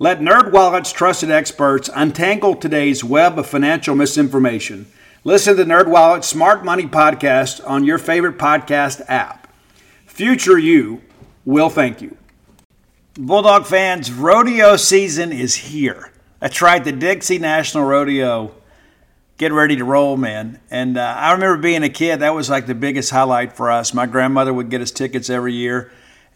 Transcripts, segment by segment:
Let NerdWallet's trusted experts untangle today's web of financial misinformation. Listen to NerdWallet's Smart Money podcast on your favorite podcast app. Future you will thank you. Bulldog fans, rodeo season is here. That's right, the Dixie National Rodeo. Get ready to roll, man. And uh, I remember being a kid, that was like the biggest highlight for us. My grandmother would get us tickets every year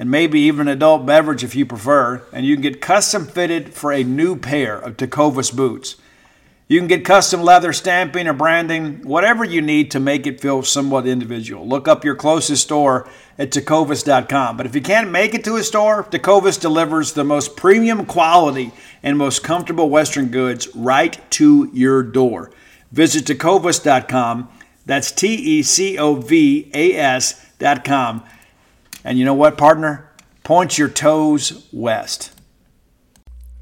and maybe even an adult beverage if you prefer, and you can get custom fitted for a new pair of Tecovas boots. You can get custom leather stamping or branding, whatever you need to make it feel somewhat individual. Look up your closest store at tecovas.com. But if you can't make it to a store, Tecovas delivers the most premium quality and most comfortable Western goods right to your door. Visit tecovas.com. That's T E C O V A S.com and you know what, partner? Point your toes west.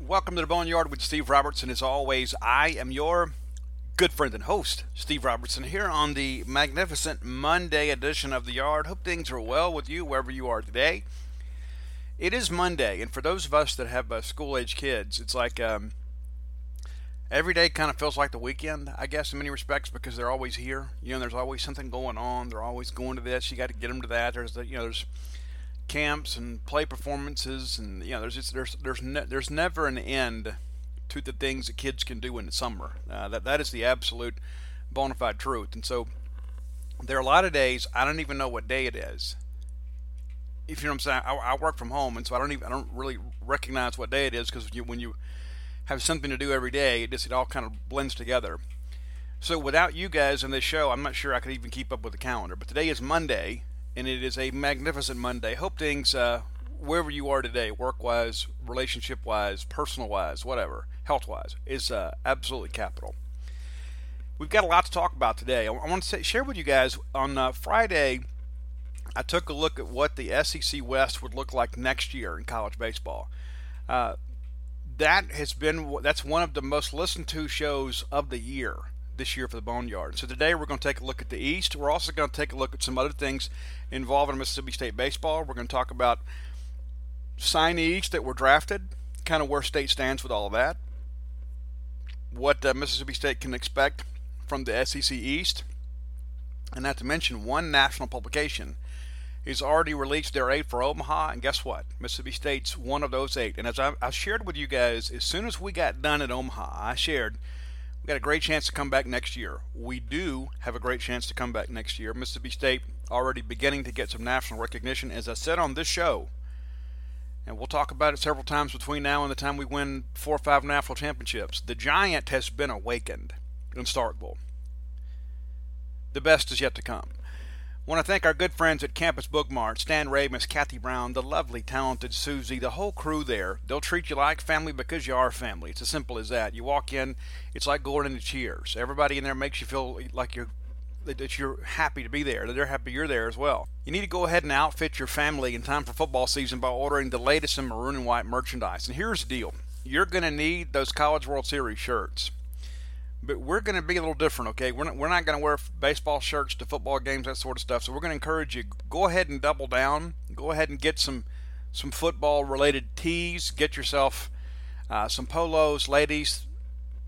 Welcome to the Boneyard with Steve Robertson. As always, I am your good friend and host, Steve Robertson, here on the magnificent Monday edition of the Yard. Hope things are well with you wherever you are today. It is Monday, and for those of us that have uh, school age kids, it's like um, every day kind of feels like the weekend, I guess, in many respects, because they're always here. You know, there's always something going on. They're always going to this. You got to get them to that. There's the, you know, there's camps and play performances, and you know, there's just, there's there's ne- there's never an end to the things that kids can do in the summer. Uh, that that is the absolute bona fide truth. And so there are a lot of days I don't even know what day it is. If you know what I'm saying, I, I work from home, and so I don't even I don't really recognize what day it is because you, when you have something to do every day, it just it all kind of blends together. So without you guys in this show, I'm not sure I could even keep up with the calendar. But today is Monday, and it is a magnificent Monday. Hope things, uh, wherever you are today, work wise, relationship wise, personal wise, whatever, health wise, is uh, absolutely capital. We've got a lot to talk about today. I, want to share with you guys on uh, Friday. I took a look at what the SEC West would look like next year in college baseball. Uh, that has been that's one of the most listened to shows of the year this year for the Boneyard. So today we're going to take a look at the East. We're also going to take a look at some other things involving Mississippi State baseball. We're going to talk about signees that were drafted, kind of where state stands with all of that, what uh, Mississippi State can expect from the SEC East, and not to mention one national publication has already released their eight for Omaha, and guess what? Mississippi State's one of those eight. And as I, I shared with you guys, as soon as we got done at Omaha, I shared we got a great chance to come back next year. We do have a great chance to come back next year. Mississippi State already beginning to get some national recognition. As I said on this show, and we'll talk about it several times between now and the time we win four or five national championships, the giant has been awakened in Starkville. the best is yet to come. Want to thank our good friends at Campus Bookmart, Stan Ramus, Kathy Brown, the lovely, talented Susie, the whole crew there. They'll treat you like family because you are family. It's as simple as that. You walk in, it's like going into Cheers. Everybody in there makes you feel like you're that you're happy to be there, that they're happy you're there as well. You need to go ahead and outfit your family in time for football season by ordering the latest in maroon and white merchandise. And here's the deal you're going to need those College World Series shirts but we're going to be a little different, okay? We're not, we're not going to wear baseball shirts to football games, that sort of stuff. So we're going to encourage you go ahead and double down. Go ahead and get some some football related tees. Get yourself uh, some polos, ladies.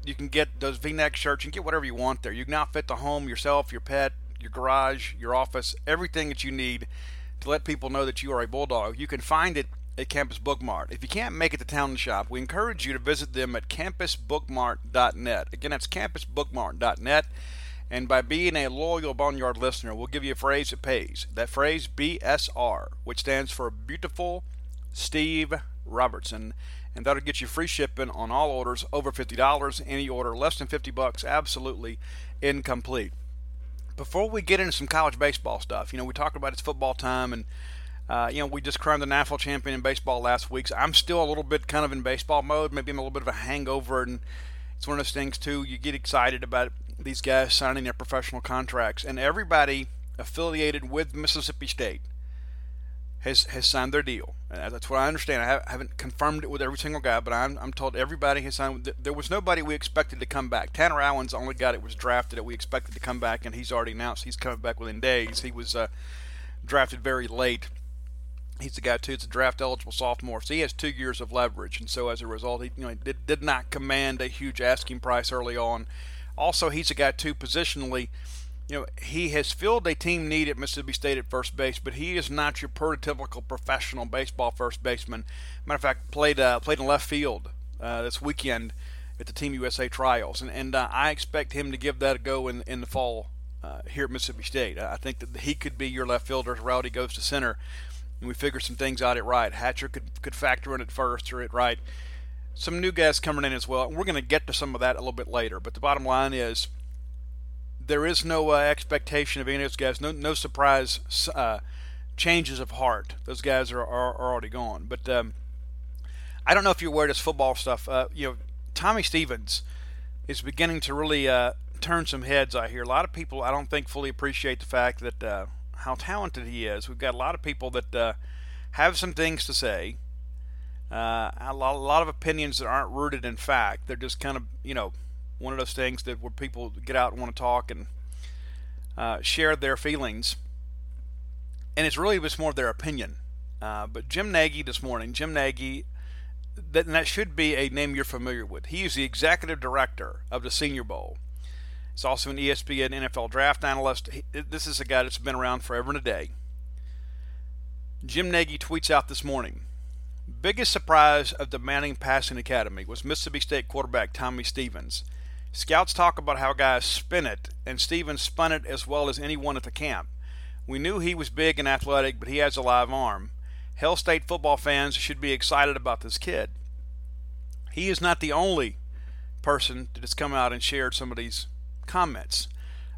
You can get those V-neck shirts. and get whatever you want there. You can outfit the home, yourself, your pet, your garage, your office, everything that you need to let people know that you are a bulldog. You can find it at Campus Bookmart. If you can't make it to town and shop, we encourage you to visit them at campusbookmart.net. Again, that's campusbookmart.net. And by being a loyal Boneyard listener, we'll give you a phrase that pays. That phrase, BSR, which stands for Beautiful Steve Robertson. And that'll get you free shipping on all orders over $50. Any order less than 50 bucks, absolutely incomplete. Before we get into some college baseball stuff, you know, we talked about it's football time and uh, you know, we just crowned the national champion in baseball last week. So I'm still a little bit kind of in baseball mode. Maybe I'm a little bit of a hangover, and it's one of those things too. You get excited about these guys signing their professional contracts, and everybody affiliated with Mississippi State has has signed their deal. And that's what I understand. I haven't confirmed it with every single guy, but I'm, I'm told everybody has signed. There was nobody we expected to come back. Tanner Allen's the only guy that was drafted that we expected to come back, and he's already announced he's coming back within days. He was uh, drafted very late He's the guy too. It's a draft eligible sophomore, so he has two years of leverage, and so as a result, he you know did, did not command a huge asking price early on. Also, he's a guy too positionally. You know, he has filled a team need at Mississippi State at first base, but he is not your prototypical professional baseball first baseman. Matter of fact, played uh, played in left field uh, this weekend at the Team USA trials, and and uh, I expect him to give that a go in in the fall uh, here at Mississippi State. I think that he could be your left fielder as Rowdy goes to center and we figured some things out at right. Hatcher could could factor in at first or at right. Some new guys coming in as well. And we're going to get to some of that a little bit later. But the bottom line is there is no uh, expectation of any of those guys. No no surprise uh, changes of heart. Those guys are are, are already gone. But um, I don't know if you're aware of this football stuff. Uh, you know, Tommy Stevens is beginning to really uh, turn some heads. I hear a lot of people. I don't think fully appreciate the fact that uh, how talented he is. We've got a lot of people that uh, have some things to say, uh, a, lot, a lot of opinions that aren't rooted in fact. They're just kind of, you know, one of those things that where people get out and want to talk and uh, share their feelings. And it's really just more of their opinion. Uh, but Jim Nagy this morning, Jim Nagy, that, that should be a name you're familiar with. He is the executive director of the Senior Bowl. He's also an ESPN NFL draft analyst. This is a guy that's been around forever and a day. Jim Nagy tweets out this morning Biggest surprise of the Manning Passing Academy was Mississippi State quarterback Tommy Stevens. Scouts talk about how guys spin it, and Stevens spun it as well as anyone at the camp. We knew he was big and athletic, but he has a live arm. Hail State football fans should be excited about this kid. He is not the only person that has come out and shared some of these comments.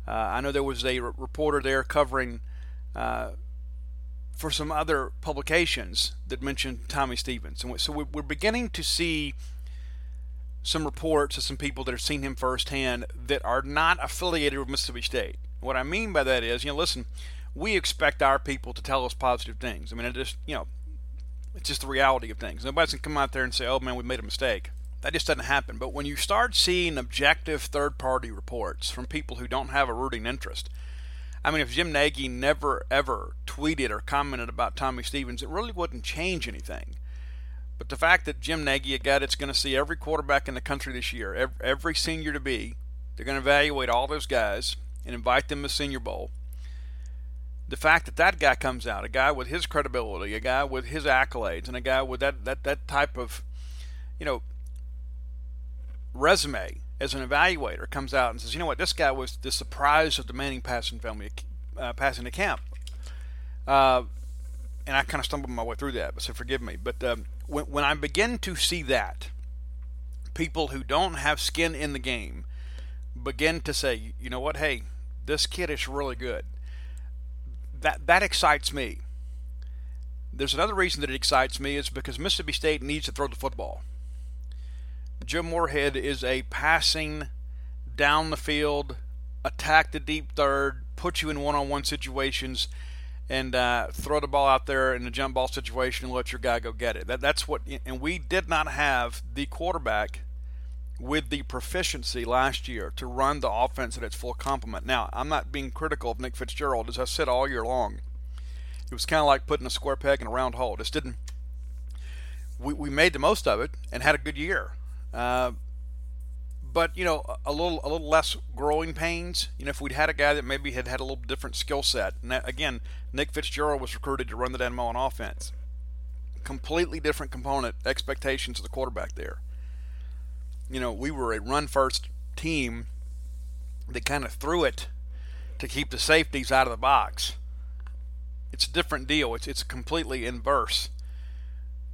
Uh, I know there was a r- reporter there covering uh, for some other publications that mentioned Tommy Stevens. And so we're beginning to see some reports of some people that have seen him firsthand that are not affiliated with Mississippi State. What I mean by that is, you know, listen, we expect our people to tell us positive things. I mean, it just, you know, it's just the reality of things. Nobody's going to come out there and say, oh man, we made a mistake. That just doesn't happen. But when you start seeing objective third party reports from people who don't have a rooting interest, I mean, if Jim Nagy never ever tweeted or commented about Tommy Stevens, it really wouldn't change anything. But the fact that Jim Nagy, a guy that's going to see every quarterback in the country this year, every, senior to be, they're going to evaluate all those guys and invite them to Senior Bowl. The fact that that guy comes out, a guy with his credibility, a guy with his accolades, and a guy with that, that, that type of, you know, resume as an evaluator comes out and says, you know what, this guy was the surprise of the Manning passing family uh, passing the camp. Uh, and I kind of stumbled my way through that, so forgive me. But um, when, when I begin to see that, people who don't have skin in the game begin to say, you know what, hey, This kid is really good. That that excites me. There's another reason that it excites me is because Mississippi State needs to throw the football. Jim Moorhead is a passing down the field, attack the deep third, put you in one-on-one situations, and uh, throw the ball out there in the jump ball situation and let your guy go get it. That, that's what. And we did not have the quarterback with the proficiency last year to run the offense at its full complement. Now, I'm not being critical of Nick Fitzgerald, as I said all year long. It was kind of like putting a square peg in a round hole. Just didn't. We, we made the most of it and had a good year. Uh, but you know, a little a little less growing pains. You know, if we'd had a guy that maybe had had a little different skill set. Again, Nick Fitzgerald was recruited to run the Dan Mullen offense. Completely different component expectations of the quarterback there. You know, we were a run first team that kind of threw it to keep the safeties out of the box. It's a different deal. It's it's completely inverse.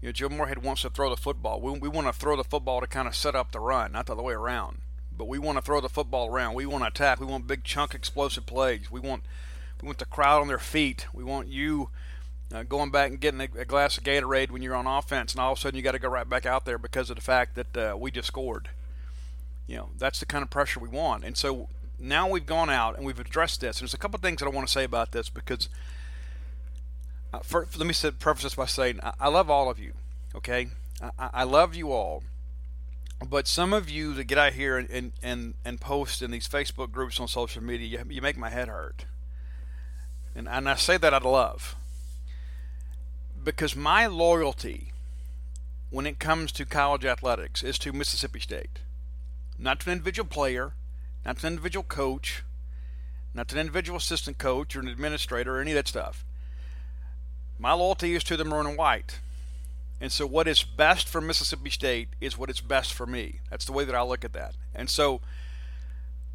You know, Joe Moorhead wants to throw the football. We, we want to throw the football to kind of set up the run, not the other way around. But we want to throw the football around. We want to attack. We want big chunk explosive plays. We want we want the crowd on their feet. We want you uh, going back and getting a, a, glass of Gatorade when you're on offense, and all of a sudden you got to go right back out there because of the fact that uh, we just scored. You know, that's the kind of pressure we want. And so now we've gone out and we've addressed this. And there's a couple of things that I want to say about this because uh, for, let me say, preface this by saying I, I love all of you. Okay, I, I, love you all, but some of you that get out here and, and, and, post in these Facebook groups on social media, you, you make my head hurt. And, and I say that out of love because my loyalty when it comes to college athletics is to Mississippi State, not to an individual player, not to an individual coach, not to an individual assistant coach or an administrator or any of that stuff. My loyalty is to the maroon and white. And so, what is best for Mississippi State is what is best for me. That's the way that I look at that. And so,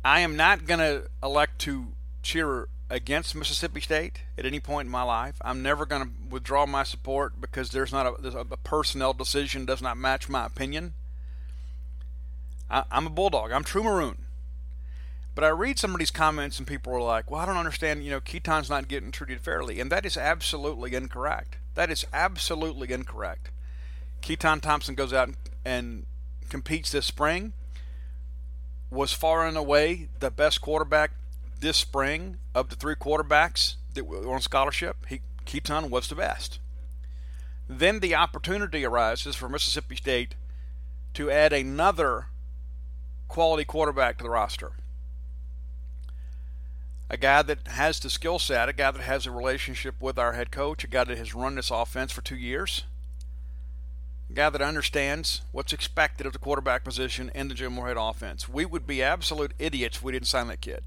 I am not going to elect to cheer against Mississippi State at any point in my life. I'm never going to withdraw my support because there's not a, a personnel decision does not match my opinion. I, I'm a bulldog. I'm true maroon. But I read some of these comments and people are like, well, I don't understand, you know, Keytaon's not getting treated fairly. And that is absolutely incorrect. That is absolutely incorrect. Keytaon Thompson goes out and competes this spring, was far and away the best quarterback this spring of the three quarterbacks that were on scholarship. He, Keytaon was the best. Then the opportunity arises for Mississippi State to add another quality quarterback to the roster a guy that has the skill set, a guy that has a relationship with our head coach, a guy that has run this offense for two years, a guy that understands what's expected of the quarterback position in the Jim Moorhead offense. We would be absolute idiots if we didn't sign that kid.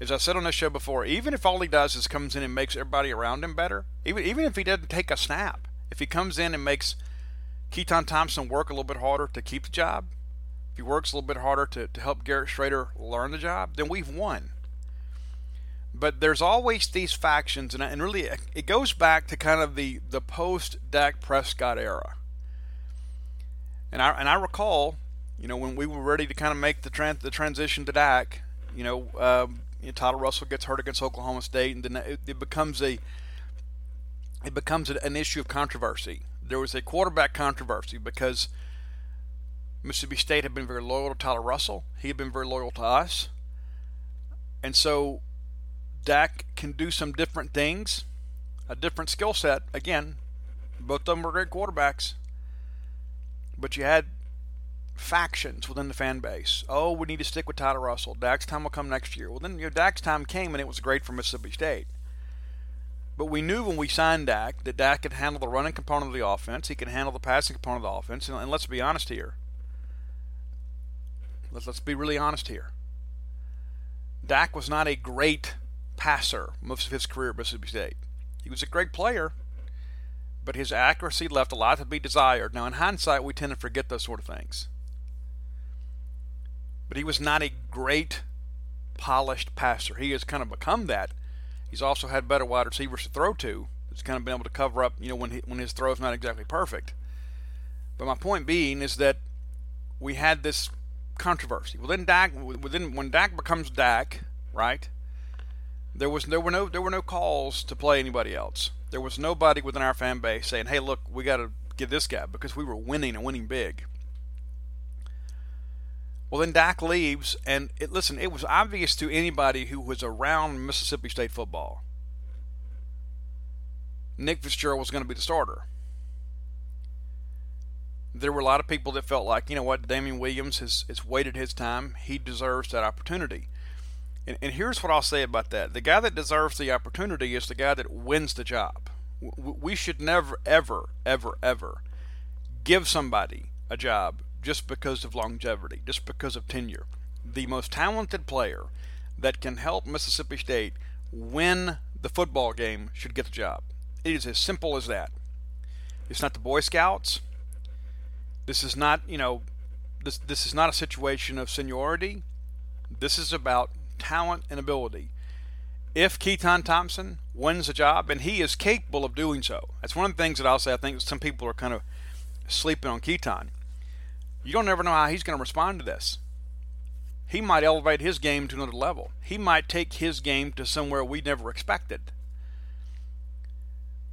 As I said on this show before, even if all he does is comes in and makes everybody around him better, even even if he doesn't take a snap, if he comes in and makes Keytaon Thompson work a little bit harder to keep the job, if he works a little bit harder to, to help Garrett Shrader learn the job, then we've won. But there's always these factions, and, and really it goes back to kind of the, the post Dak Prescott era. And I, and I recall, you know, when we were ready to kind of make the, the transition to Dak, you know, um, you know, Tyler Russell gets hurt against Oklahoma State, and then it, it becomes a it becomes an issue of controversy. There was a quarterback controversy because – Mississippi State had been very loyal to Tyler Russell. He had been very loyal to us. And so Dak can do some different things, a different skill set. Again, both of them were great quarterbacks. But you had factions within the fan base. Oh, we need to stick with Tyler Russell. Dak's time will come next year. Well, then you know, Dak's time came and it was great for Mississippi State. But we knew when we signed Dak that Dak could handle the running component of the offense. He could handle the passing component of the offense. And, and let's be honest here. Let's, let's be really honest here. Dak was not a great passer most of his career at Mississippi State. He was a great player, but his accuracy left a lot to be desired. Now, in hindsight, we tend to forget those sort of things. But he was not a great, polished passer. He has kind of become that. He's also had better wide receivers to throw to. He's kind of been able to cover up, you know, when he, when his throw is not exactly perfect. But my point being is that we had this controversy. Well, then Dak, within when Dak becomes Dak, right? There was there were no there were no calls to play anybody else. There was nobody within our fan base saying, "Hey, look, we got to get this guy because we were winning and winning big." Well, then Dak leaves, and it, listen, it was obvious to anybody who was around Mississippi State football. Nick Fitzgerald was going to be the starter. There were a lot of people that felt like, you know what, Damian Williams has, has waited his time. He deserves that opportunity. And, and here's what I'll say about that the guy that deserves the opportunity is the guy that wins the job. We should never, ever, ever, ever give somebody a job just because of longevity, just because of tenure. The most talented player that can help Mississippi State win the football game should get the job. It is as simple as that. It's not the Boy Scouts. This is not, you know, this this is not a situation of seniority. This is about talent and ability. If Keytaon Thompson wins the job, and he is capable of doing so, that's one of the things that I'll say. I think some people are kind of sleeping on Keytaon. You don't ever know how he's going to respond to this. He might elevate his game to another level. He might take his game to somewhere we never expected.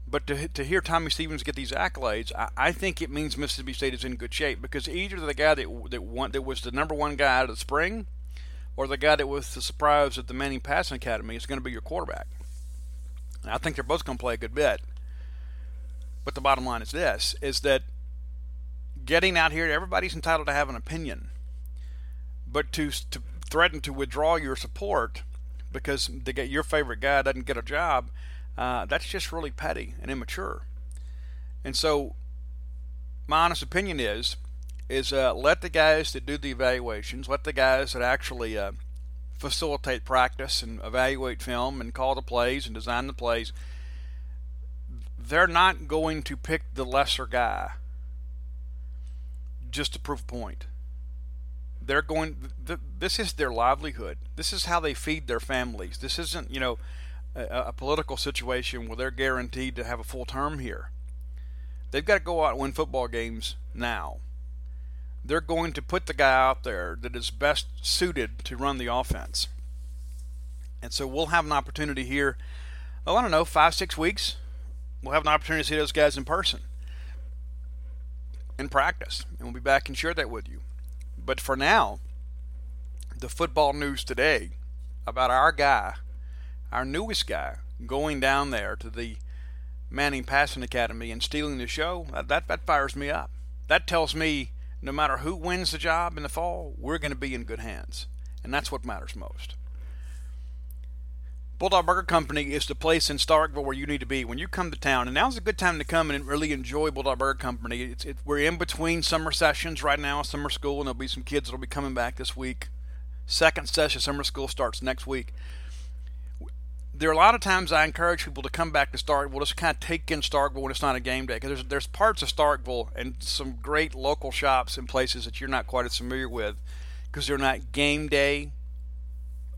But to, to hear Tommy Stevens get these accolades, I, I think it means Mississippi State is in good shape because either the guy that that, won, that was the number one guy out of the spring, or the guy that was the surprise at the Manning Passing Academy is going to be your quarterback. And I think they're both going to play a good bit. But the bottom line is this: is that getting out here, everybody's entitled to have an opinion. But to, to threaten to withdraw your support because get your favorite guy doesn't get a job, uh, that's just really petty and immature. And so, my honest opinion is, is uh, let the guys that do the evaluations, let the guys that actually uh, facilitate practice and evaluate film and call the plays and design the plays, they're not going to pick the lesser guy just to prove a point. They're going. Th- this is their livelihood. This is how they feed their families. This isn't, you know, a, a political situation where they're guaranteed to have a full term here. They've got to go out and win football games now. They're going to put the guy out there that is best suited to run the offense. And so we'll have an opportunity here. Oh, I don't know, five, six weeks. We'll have an opportunity to see those guys in person in practice, and we'll be back and share that with you. But for now, the football news today about our guy, our newest guy, going down there to the Manning Passing Academy and stealing the show, that, that that fires me up. That tells me no matter who wins the job in the fall, we're going to be in good hands. And that's what matters most. Bulldog Burger Company is the place in Starkville where you need to be when you come to town. And now's a good time to come and really enjoy Bulldog Burger Company. It's, it, we're in between summer sessions right now, summer school, and there'll be some kids that'll be coming back this week. Second session, summer school starts next week. There are a lot of times I encourage people to come back to Starkville, just kind of take in Starkville when it's not a game day. Because there's, there's parts of Starkville and some great local shops and places that you're not quite as familiar with because they're not game day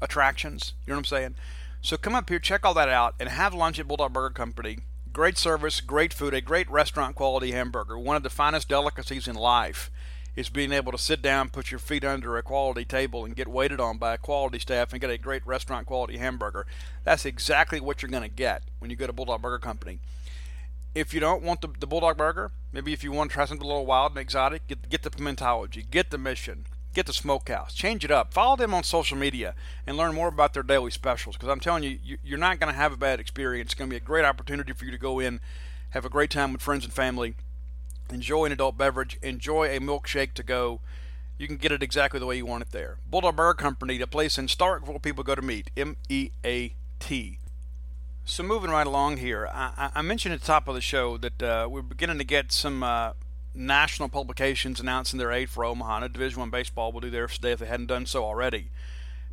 attractions. You know what I'm saying? So come up here, check all that out, and have lunch at Bulldog Burger Company. Great service, great food, a great restaurant quality hamburger. One of the finest delicacies in life is being able to sit down, put your feet under a quality table, and get waited on by a quality staff and get a great restaurant quality hamburger. That's exactly what you're going to get when you go to Bulldog Burger Company. If you don't want the, the Bulldog Burger, maybe if you want to try something a little wild and exotic, get, get the Pimentology, get the Mission, Get the Smokehouse. Change it up. Follow them on social media and learn more about their daily specials because I'm telling you, you're not going to have a bad experience. It's going to be a great opportunity for you to go in, have a great time with friends and family, enjoy an adult beverage, enjoy a milkshake to go. You can get it exactly the way you want it there. Bulldog Burger Company, the place in Starkville people go to meet. M E A T. So moving right along here, I, I, mentioned at the top of the show that uh, we're beginning to get some uh, national publications announcing their aid for Omaha. And Division One baseball will do theirs today if they hadn't done so already.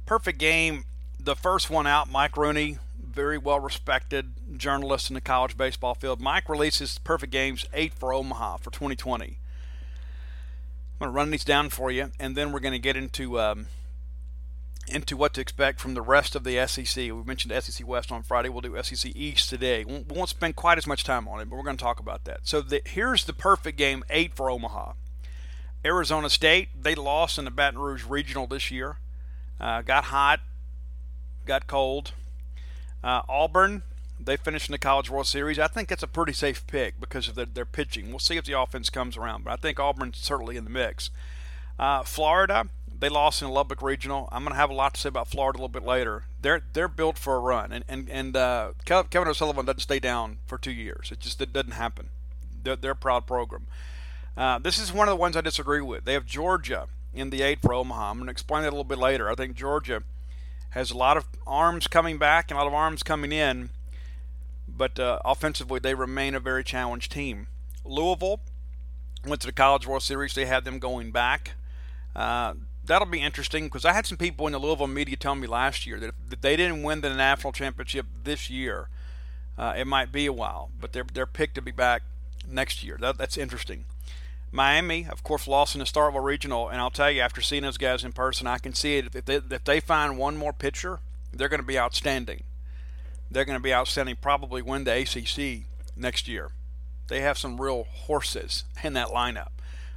Perfect game, the first one out. Mike Rooney, very well respected journalist in the college baseball field. Mike releases Perfect Games eight for Omaha for 2020. I'm going to run these down for you, and then we're going to get into um, into what to expect from the rest of the SEC. We mentioned SEC West on Friday. We'll do SEC East today. We won't spend quite as much time on it, but we're going to talk about that. So the, here's the perfect game eight for Omaha. Arizona State, they lost in the Baton Rouge Regional this year. Uh, got hot, got cold. Uh, Auburn, they finished in the College World Series. I think that's a pretty safe pick because of their, their pitching. We'll see if the offense comes around, but I think Auburn's certainly in the mix. Uh, Florida, they lost in Lubbock Regional. I'm going to have a lot to say about Florida a little bit later. They're they're built for a run, and and and uh, Kevin O'Sullivan doesn't stay down for two years. It just it doesn't happen. They're, they're a proud program. Uh, this is one of the ones I disagree with. They have Georgia in the eight for Omaha. I'm going to explain that a little bit later. I think Georgia has a lot of arms coming back and a lot of arms coming in, but uh, offensively they remain a very challenged team. Louisville went to the College World Series. They had them going back. Uh, that'll be interesting because I had some people in the Louisville media telling me last year that if they didn't win the national championship this year, uh, it might be a while. But they're they're picked to be back next year. That, that's interesting. Miami, of course, lost in the Starkville Regional, and I'll tell you, after seeing those guys in person, I can see it. If they, if they find one more pitcher, they're going to be outstanding. They're going to be outstanding, probably win the ACC next year. They have some real horses in that lineup.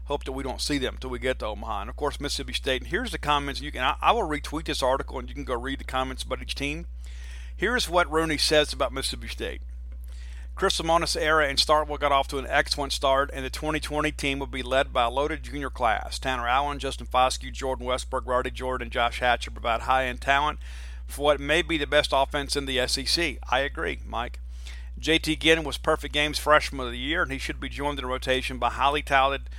Hope that we don't see them until we get to Omaha. And of course, Mississippi State. And here's the comments. You can I, I will retweet this article, and you can go read the comments about each team. Here's what Rooney says about Mississippi State. Chris Lemonis' era in Starkville got off to an excellent start, and the 2020 team will be led by a loaded junior class. Tanner Allen, Justin Foscue, Jordan Westbrook, Rowdy Jordan, and Josh Hatcher provide high-end talent for what may be the best offense in the SEC. I agree, Mike. JT Ginn was perfect games freshman of the year, and he should be joined in the rotation by highly talented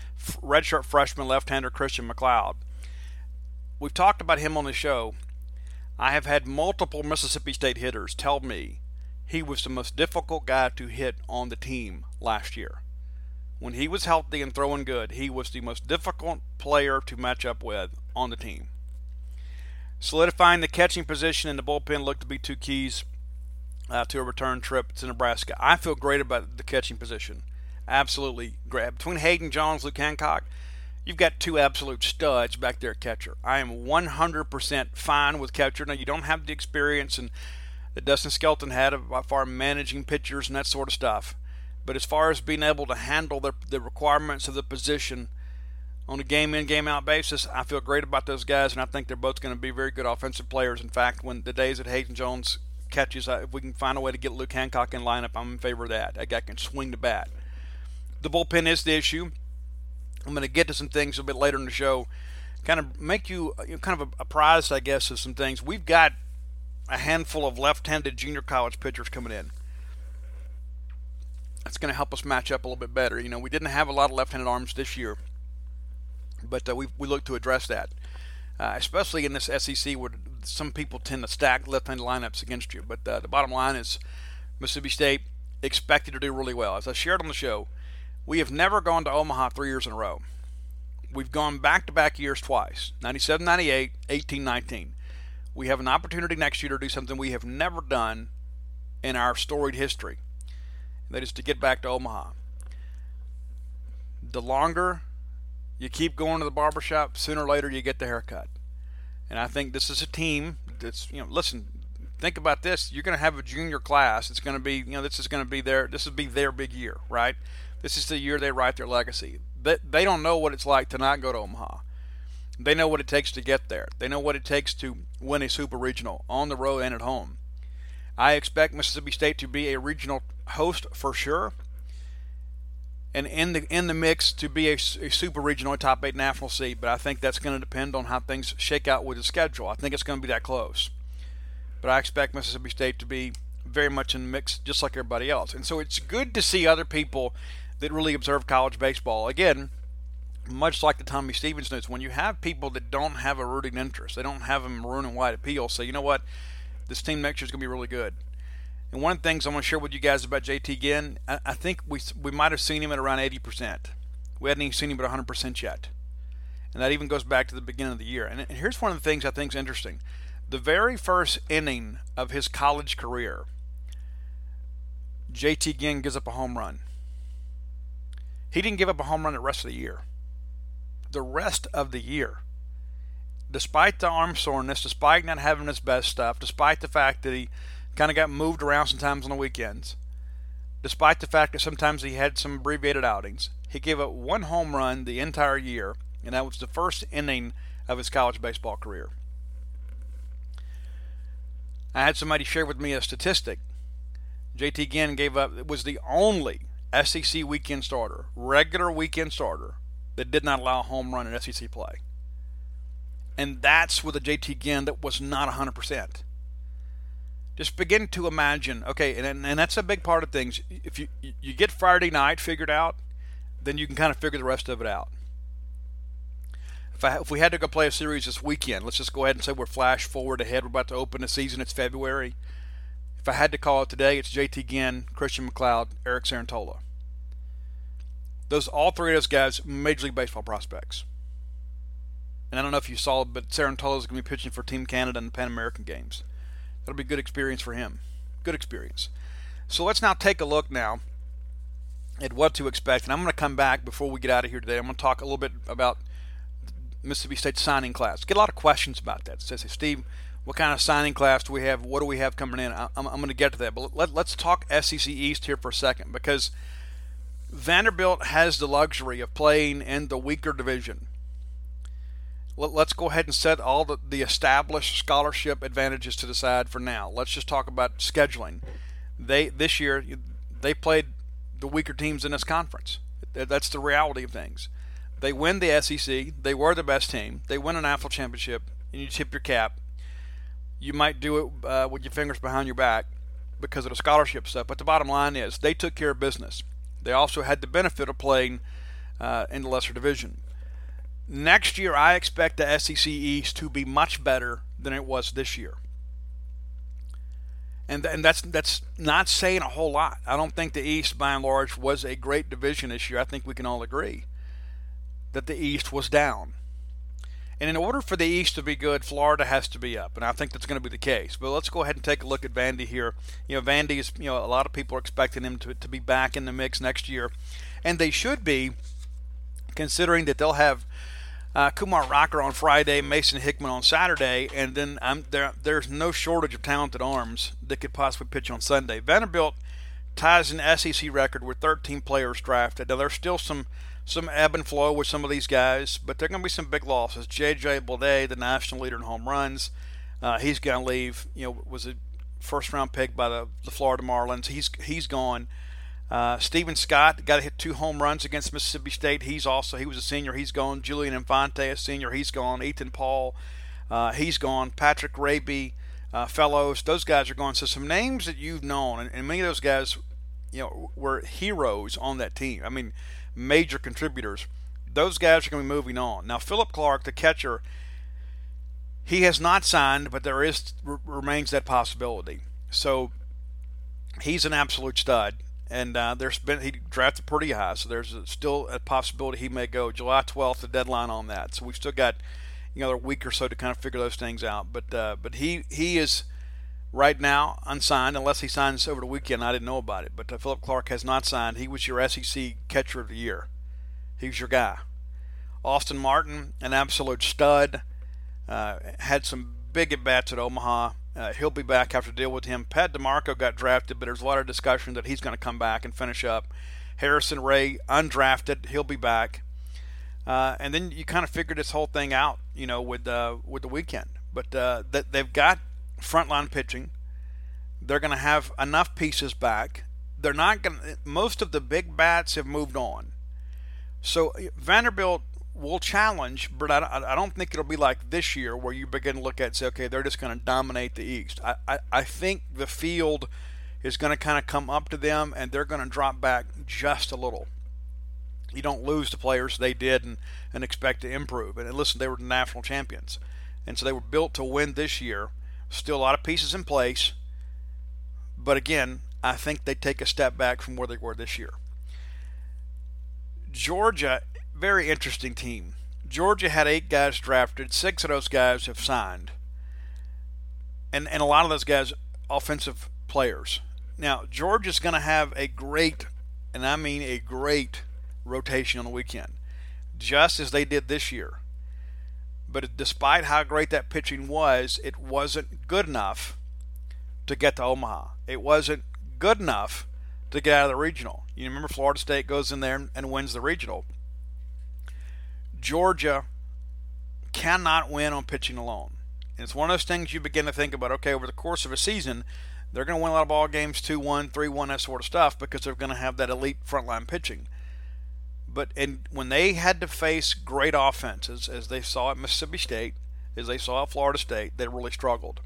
redshirt freshman left-hander Christian McLeod. We've talked about him on the show. I have had multiple Mississippi State hitters tell me he was the most difficult guy to hit on the team last year. When he was healthy and throwing good, he was the most difficult player to match up with on the team. Solidifying the catching position in the bullpen looked to be two keys uh, to a return trip to Nebraska. I feel great about the catching position. Absolutely great. Between Hayden Jones, Luke Hancock, you've got two absolute studs back there at catcher. I am 100% fine with catcher. Now, you don't have the experience and that Dustin Skelton had by far managing pitchers and that sort of stuff. But as far as being able to handle the, the requirements of the position on a game in, game out basis, I feel great about those guys, and I think they're both going to be very good offensive players. In fact, when the days that Hayden Jones catches, uh, if we can find a way to get Luke Hancock in lineup, I'm in favor of that. That guy can swing the bat. The bullpen is the issue. I'm going to get to some things a bit later in the show, kind of make you, you know, kind of apprised, I guess, of some things. We've got a handful of left-handed junior college pitchers coming in. That's going to help us match up a little bit better. You know, we didn't have a lot of left-handed arms this year, but uh, we we look to address that, uh, especially in this SEC where some people tend to stack left-handed lineups against you. But uh, the bottom line is, Mississippi State expected to do really well. As I shared on the show, we have never gone to Omaha three years in a row. We've gone back-to-back years twice: 97, 98, 18, 19 we have an opportunity next year to do something we have never done in our storied history. And That is to get back to Omaha. The longer you keep going to the barbershop, sooner or later you get the haircut. And I think this is a team that's, you know, listen, think about this. You're going to have a junior class. It's going to be, you know, this is going to be their, this will be their big year, right? This is the year they write their legacy. They, they don't know what it's like to not go to Omaha. They know what it takes to get there. They know what it takes to win a super regional on the road and at home. I expect Mississippi State to be a regional host for sure, and in the in the mix to be a, a super regional top eight national seed. But I think that's going to depend on how things shake out with the schedule. I think it's going to be that close. But I expect Mississippi State to be very much in the mix, just like everybody else. And so it's good to see other people that really observe college baseball. Again, much like the Tommy Stevens notes, when you have people that don't have a rooting interest, they don't have a maroon and white appeal, say, you know what, this team next year is going to be really good. And one of the things I'm going to share with you guys about JT Ginn, I, I think we we might have seen him at around 80%. We hadn't even seen him at 100% yet. And that even goes back to the beginning of the year. And, and here's one of the things I think is interesting. The very first inning of his college career, JT Ginn gives up a home run. He didn't give up a home run the rest of the year the rest of the year. Despite the arm soreness, despite not having his best stuff, despite the fact that he kind of got moved around sometimes on the weekends, despite the fact that sometimes he had some abbreviated outings, he gave up one home run the entire year and that was the first inning of his college baseball career. I had somebody share with me a statistic. JT Ginn gave up was the only SEC weekend starter, regular weekend starter, that did not allow a home run in SEC play. And that's with a JT Ginn that was not 100%. Just begin to imagine, okay, and, and that's a big part of things. If you, you get Friday night figured out, then you can kind of figure the rest of it out. If, I, if we had to go play a series this weekend, let's just go ahead and say we're flash forward ahead. We're about to open the season. It's February. If I had to call it today, it's JT Ginn, Christian McLeod, Eric Cerantola. Those all three of those guys, Major League Baseball prospects. And I don't know if you saw, but Cerantola is going to be pitching for Team Canada in the Pan American Games. That'll be a good experience for him. Good experience. So let's now take a look now at what to expect. And I'm going to come back before we get out of here today. I'm going to talk a little bit about Mississippi State signing class. Get a lot of questions about that. So say, Steve, what kind of signing class do we have? What do we have coming in? I'm, I'm going to get to that. But let's talk SEC East here for a second because Vanderbilt has the luxury of playing in the weaker division let's go ahead and set all the, the established scholarship advantages to the side for now. Let's just talk about scheduling. They this year they played the weaker teams in this conference. That's the reality of things. They win the SEC. They were the best team. They win an national championship, and you tip your cap. You might do it uh, with your fingers behind your back because of the scholarship stuff. But the bottom line is they took care of business. They also had the benefit of playing uh, in the lesser division. Next year, I expect the SEC East to be much better than it was this year. And, and that's that's not saying a whole lot. I don't think the East, by and large, was a great division this year. I think we can all agree that the East was down. And in order for the East to be good, Florida has to be up, and I think that's going to be the case. But let's go ahead and take a look at Vandy here. You know, Vandy is you know a lot of people are expecting him to to be back in the mix next year, and they should be, considering that they'll have uh, Kumar Rocker on Friday, Mason Hickman on Saturday, and then um, there, there's no shortage of talented arms that could possibly pitch on Sunday. Vanderbilt ties an SEC record with 13 players drafted. Now there's still some some ebb and flow with some of these guys, but there are going to be some big losses. J.J. Bleday, the national leader in home runs, uh, he's going to leave. You know, was a first round pick by the, the Florida Marlins. He's he's gone. Uh, Stephen Scott got to hit two home runs against Mississippi State. He's also he was a senior. He's gone. Julian Infante, a senior. He's gone. Ethan Paul, uh, he's gone. Patrick Raby, uh, Fellows, those guys are gone. So some names that you've known, and, and many of those guys, you know, were heroes on that team. I mean, major contributors. Those guys are going to be moving on. Now, Philip Clarke, the catcher, he has not signed, but there is remains that possibility. So he's an absolute stud and uh, there's been he drafted pretty high, so there's still a possibility he may go. July 12th, the deadline on that, so we've still got you know a week or so to kind of figure those things out. But uh, but he he is right now unsigned unless he signs over the weekend. I didn't know about it, but uh, Philip Clarke has not signed. He was your SEC catcher of the year. He was your guy. Austin Martin, an absolute stud, uh, had some big at bats at Omaha. Uh, he'll be back. To deal with him. Pat DeMarco got drafted, but there's a lot of discussion that he's going to come back and finish up. Harrison Ray, undrafted, he'll be back. Uh, and then you kind of figure this whole thing out, you know, with uh, with the weekend. But uh, that they've got frontline pitching. They're going to have enough pieces back. They're not going. to Most of the big bats have moved on. So eh, Vanderbilt will challenge, but I, I don't think it'll be like this year where you begin to look at and say, okay, they're just going to dominate the East. I, I, I think the field is going to kind of come up to them and they're going to drop back just a little. You don't lose the players they did and, and expect to improve. And listen, they were the national champions. And so they were built to win this year. Still a lot of pieces in place. But again, I think they take a step back from where they were this year. Georgia very interesting team. Georgia had eight guys drafted. Six of those guys have signed. And, and a lot of those guys, offensive players. Now, Georgia's going to have a great, and I mean a great, rotation on the weekend, just as they did this year. But despite how great that pitching was, it wasn't good enough to get to Omaha. It wasn't good enough to get out of the regional. You remember Florida State goes in there and wins the regional. Georgia cannot win on pitching alone. And it's one of those things you begin to think about, okay, over the course of a season, they're going to win a lot of ball games 2 1, 3 1, that sort of stuff because they're going to have that elite frontline pitching. But and when they had to face great offenses, as they saw at Mississippi State, as they saw at Florida State, they really struggled.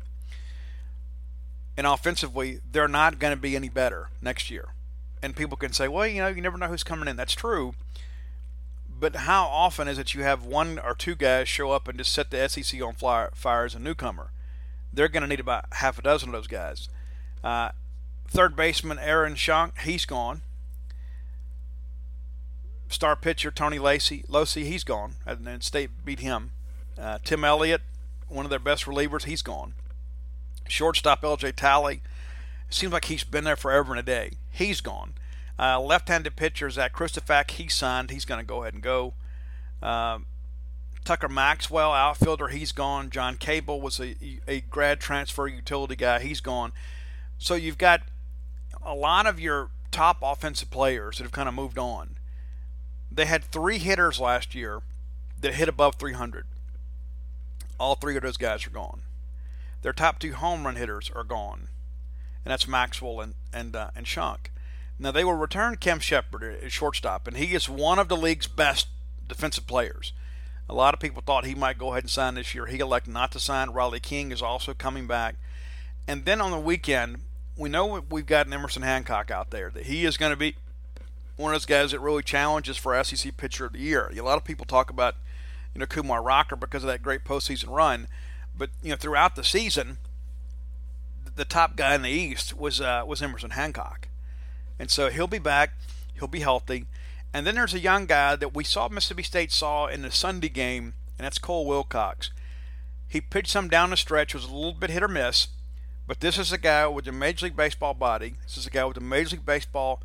And offensively, they're not going to be any better next year. And people can say, well, you know, you never know who's coming in. That's true. But how often is it you have one or two guys show up and just set the SEC on fire as a newcomer? They're going to need about half a dozen of those guys. Uh, third baseman Aaron Schunk, he's gone. Star pitcher Tony Lacey, Locey, he's gone. And then State beat him. Uh, Tim Elliott, one of their best relievers, he's gone. Shortstop LJ Talley, seems like he's been there forever and a day. He's gone. Uh, left-handed pitcher Zach Kristofak, he signed. He's going to go ahead and go. Uh, Tucker Maxwell, outfielder, he's gone. John Cable was a, a grad transfer utility guy. He's gone. So you've got a lot of your top offensive players that have kind of moved on. They had three hitters last year that hit above 300. All three of those guys are gone. Their top two home run hitters are gone, and that's Maxwell and and uh, and Schunk. Now they will return Cam Shepherd at shortstop, and he is one of the league's best defensive players. A lot of people thought he might go ahead and sign this year. He elected not to sign. Riley King is also coming back. And then on the weekend, we know we've got Emerson Hancock out there, that he is going to be one of those guys that really challenges for SEC Pitcher of the Year. A lot of people talk about, you know, Kumar Rocker because of that great postseason run. But you know, throughout the season, the top guy in the East was uh, was Emerson Hancock, and so he'll be back. He'll be healthy. And then there's a young guy that we saw Mississippi State saw in the Sunday game, and that's Cole Wilcox. He pitched some down the stretch, was a little bit hit or miss, but this is a guy with a Major League Baseball body. This is a guy with a Major League Baseball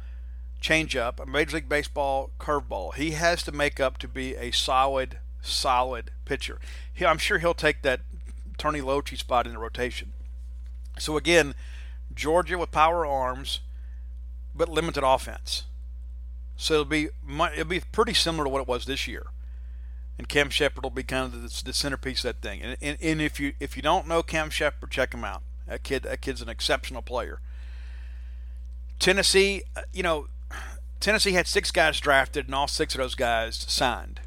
changeup, a Major League Baseball curveball. He has to make up to be a solid, solid pitcher. He, I'm sure he'll take that Tony Locey spot in the rotation. So again, Georgia with power arms, but limited offense. So it'll be it'll be pretty similar to what it was this year. And Cam Shepherd will be kind of the, the centerpiece of that thing. And, and, and, if you if you don't know Cam Shepherd, check him out. That kid that kid's an exceptional player. Tennessee, uh, you know, Tennessee had six guys drafted, and all six of those guys signed.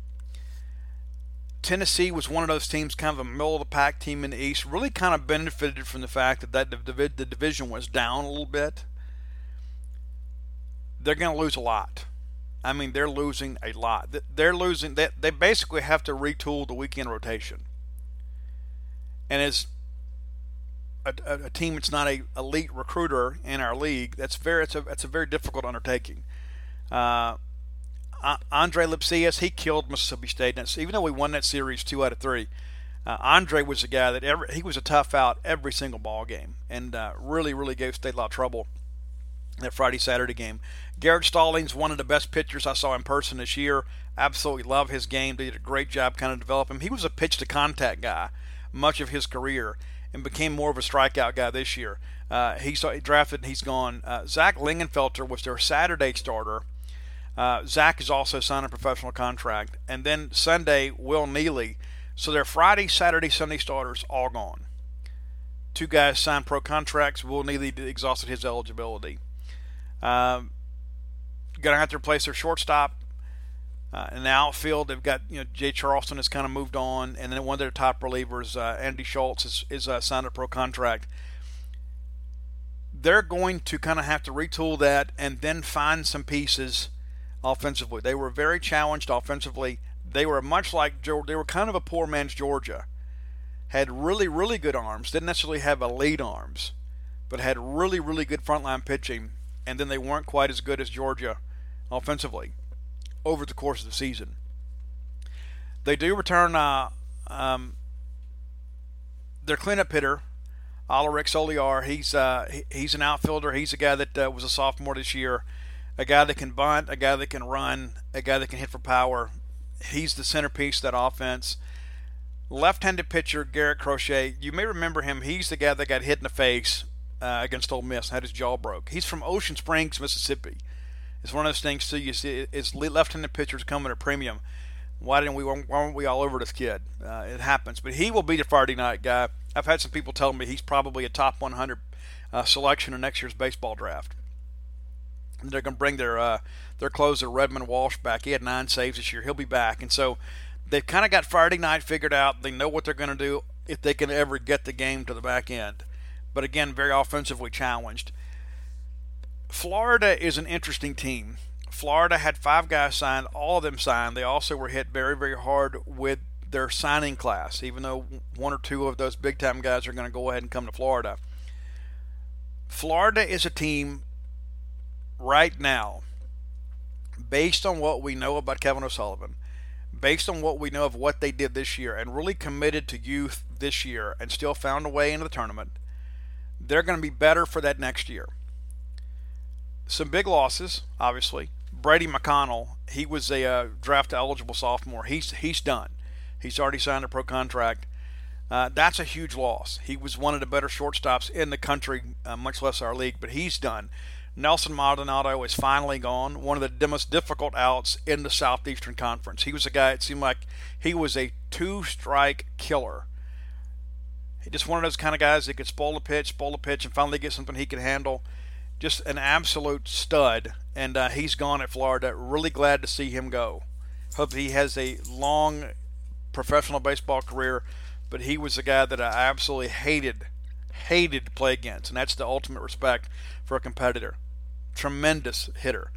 Tennessee was one of those teams, kind of a middle of the pack team in the East. Really, kind of benefited from the fact that, that the, division was down a little bit. They're going to lose a lot. I mean, they're losing a lot. They're losing. They, they basically have to retool the weekend rotation. And as a, a, team that's not a elite recruiter in our league, that's very it's a it's a very difficult undertaking. Uh, Andre Lipcius, he killed Mississippi State. And even though we won that series two out of three, uh, Andre was the guy that every, he was a tough out every single ball game and uh, really, really gave State a lot of trouble that Friday Saturday game. Garrett Stallings, one of the best pitchers I saw in person this year. Absolutely love his game. Did a great job kind of developing him. He was a pitch to contact guy much of his career and became more of a strikeout guy this year. Uh, he's drafted and he's gone. Uh, Zach Linginfelter was their Saturday starter uh, Zach is also signed a professional contract. And then Sunday, Will Neely. So their Friday, Saturday, Sunday starters all gone. Two guys signed pro contracts. Will Neely exhausted his eligibility. Um, to have to replace their shortstop. Uh, in the outfield, they've got you know Jay Charleston has kind of moved on, and then one of their top relievers, uh, Andy Schultz, is, is uh, signed a pro contract. They're going to kind of have to retool that and then find some pieces offensively. They were very challenged offensively. They were much like they were kind of a poor man's Georgia. Had really really good arms. Didn't necessarily have elite arms, but had really really good frontline pitching. And then they weren't quite as good as Georgia offensively over the course of the season. They do return uh, um, their cleanup hitter, Alerick Soularie. He's uh, he's an outfielder. He's a guy that uh, was a sophomore this year a guy that can bunt, a guy that can run, a guy that can hit for power. He's the centerpiece of that offense. Left-handed pitcher Garrett Crochet, you may remember him. He's the guy that got hit in the face uh, against Ole Miss, and had his jaw broke. He's from Ocean Springs, Mississippi. It's one of those things too. You see, it's left-handed pitchers come at a premium. Why didn't we? Why weren't we all over this kid? Uh, it happens, but he will be the Friday night guy. I've had some people tell me he's probably a top 100 uh, selection in next year's baseball draft. They're going to bring their uh, their closer Redmond Walsh back. He had nine saves this year. He'll be back, and so they've kind of got Friday night figured out. They know what they're going to do if they can ever get the game to the back end. But again, very offensively challenged. Florida is an interesting team. Florida had five guys signed, all of them signed. They also were hit very, very hard with their signing class, even though one or two of those big time guys are going to go ahead and come to Florida. Florida is a team right now, based on what we know about Kevin O'Sullivan, based on what we know of what they did this year, and really committed to youth this year and still found a way into the tournament, they're going to be better for that next year. Some big losses, obviously. Brady McConnell, he was a uh, draft eligible sophomore. He's he's done. He's already signed a pro contract. Uh, that's a huge loss. He was one of the better shortstops in the country, uh, much less our league, but he's done. Nelson Maldonado is finally gone, one of the most difficult outs in the Southeastern Conference. He was a guy, it seemed like he was a two strike killer. He just one of those kind of guys that could spoil the pitch, spoil the pitch, and finally get something he could handle. Just an absolute stud, and uh, he's gone at Florida. Really glad to see him go. Hope he has a long professional baseball career but he was a guy that I absolutely hated, hated to play against, and that's the ultimate respect for a competitor. Tremendous hitter.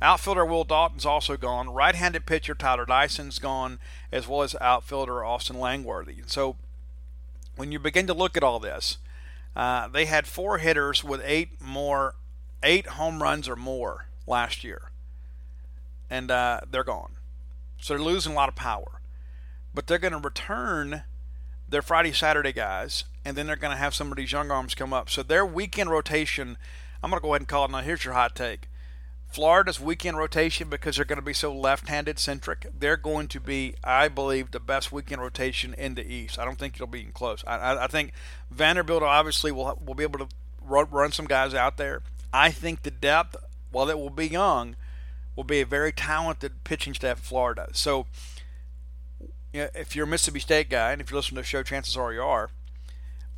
Outfielder Will Dalton's also gone. Right-handed pitcher Tyler Dyson's gone, as well as outfielder Austin Langworthy. So, when you begin to look at all this, uh, they had four hitters with eight more, eight home runs or more last year, and uh, they're gone. So they're losing a lot of power, but they're going to return their Friday, Saturday guys, and then they're going to have some of these young arms come up. So their weekend rotation, I'm going to go ahead and call it now. Here's your hot take. Florida's weekend rotation, because they're going to be so left handed centric, they're going to be, I believe, the best weekend rotation in the East. I don't think it'll be close. I, I, I think Vanderbilt obviously will, will be able to run, run some guys out there. I think the depth, while it will be young, will be a very talented pitching staff at Florida. So you know, if you're a Mississippi State guy, and if you listen to the show, chances are you are.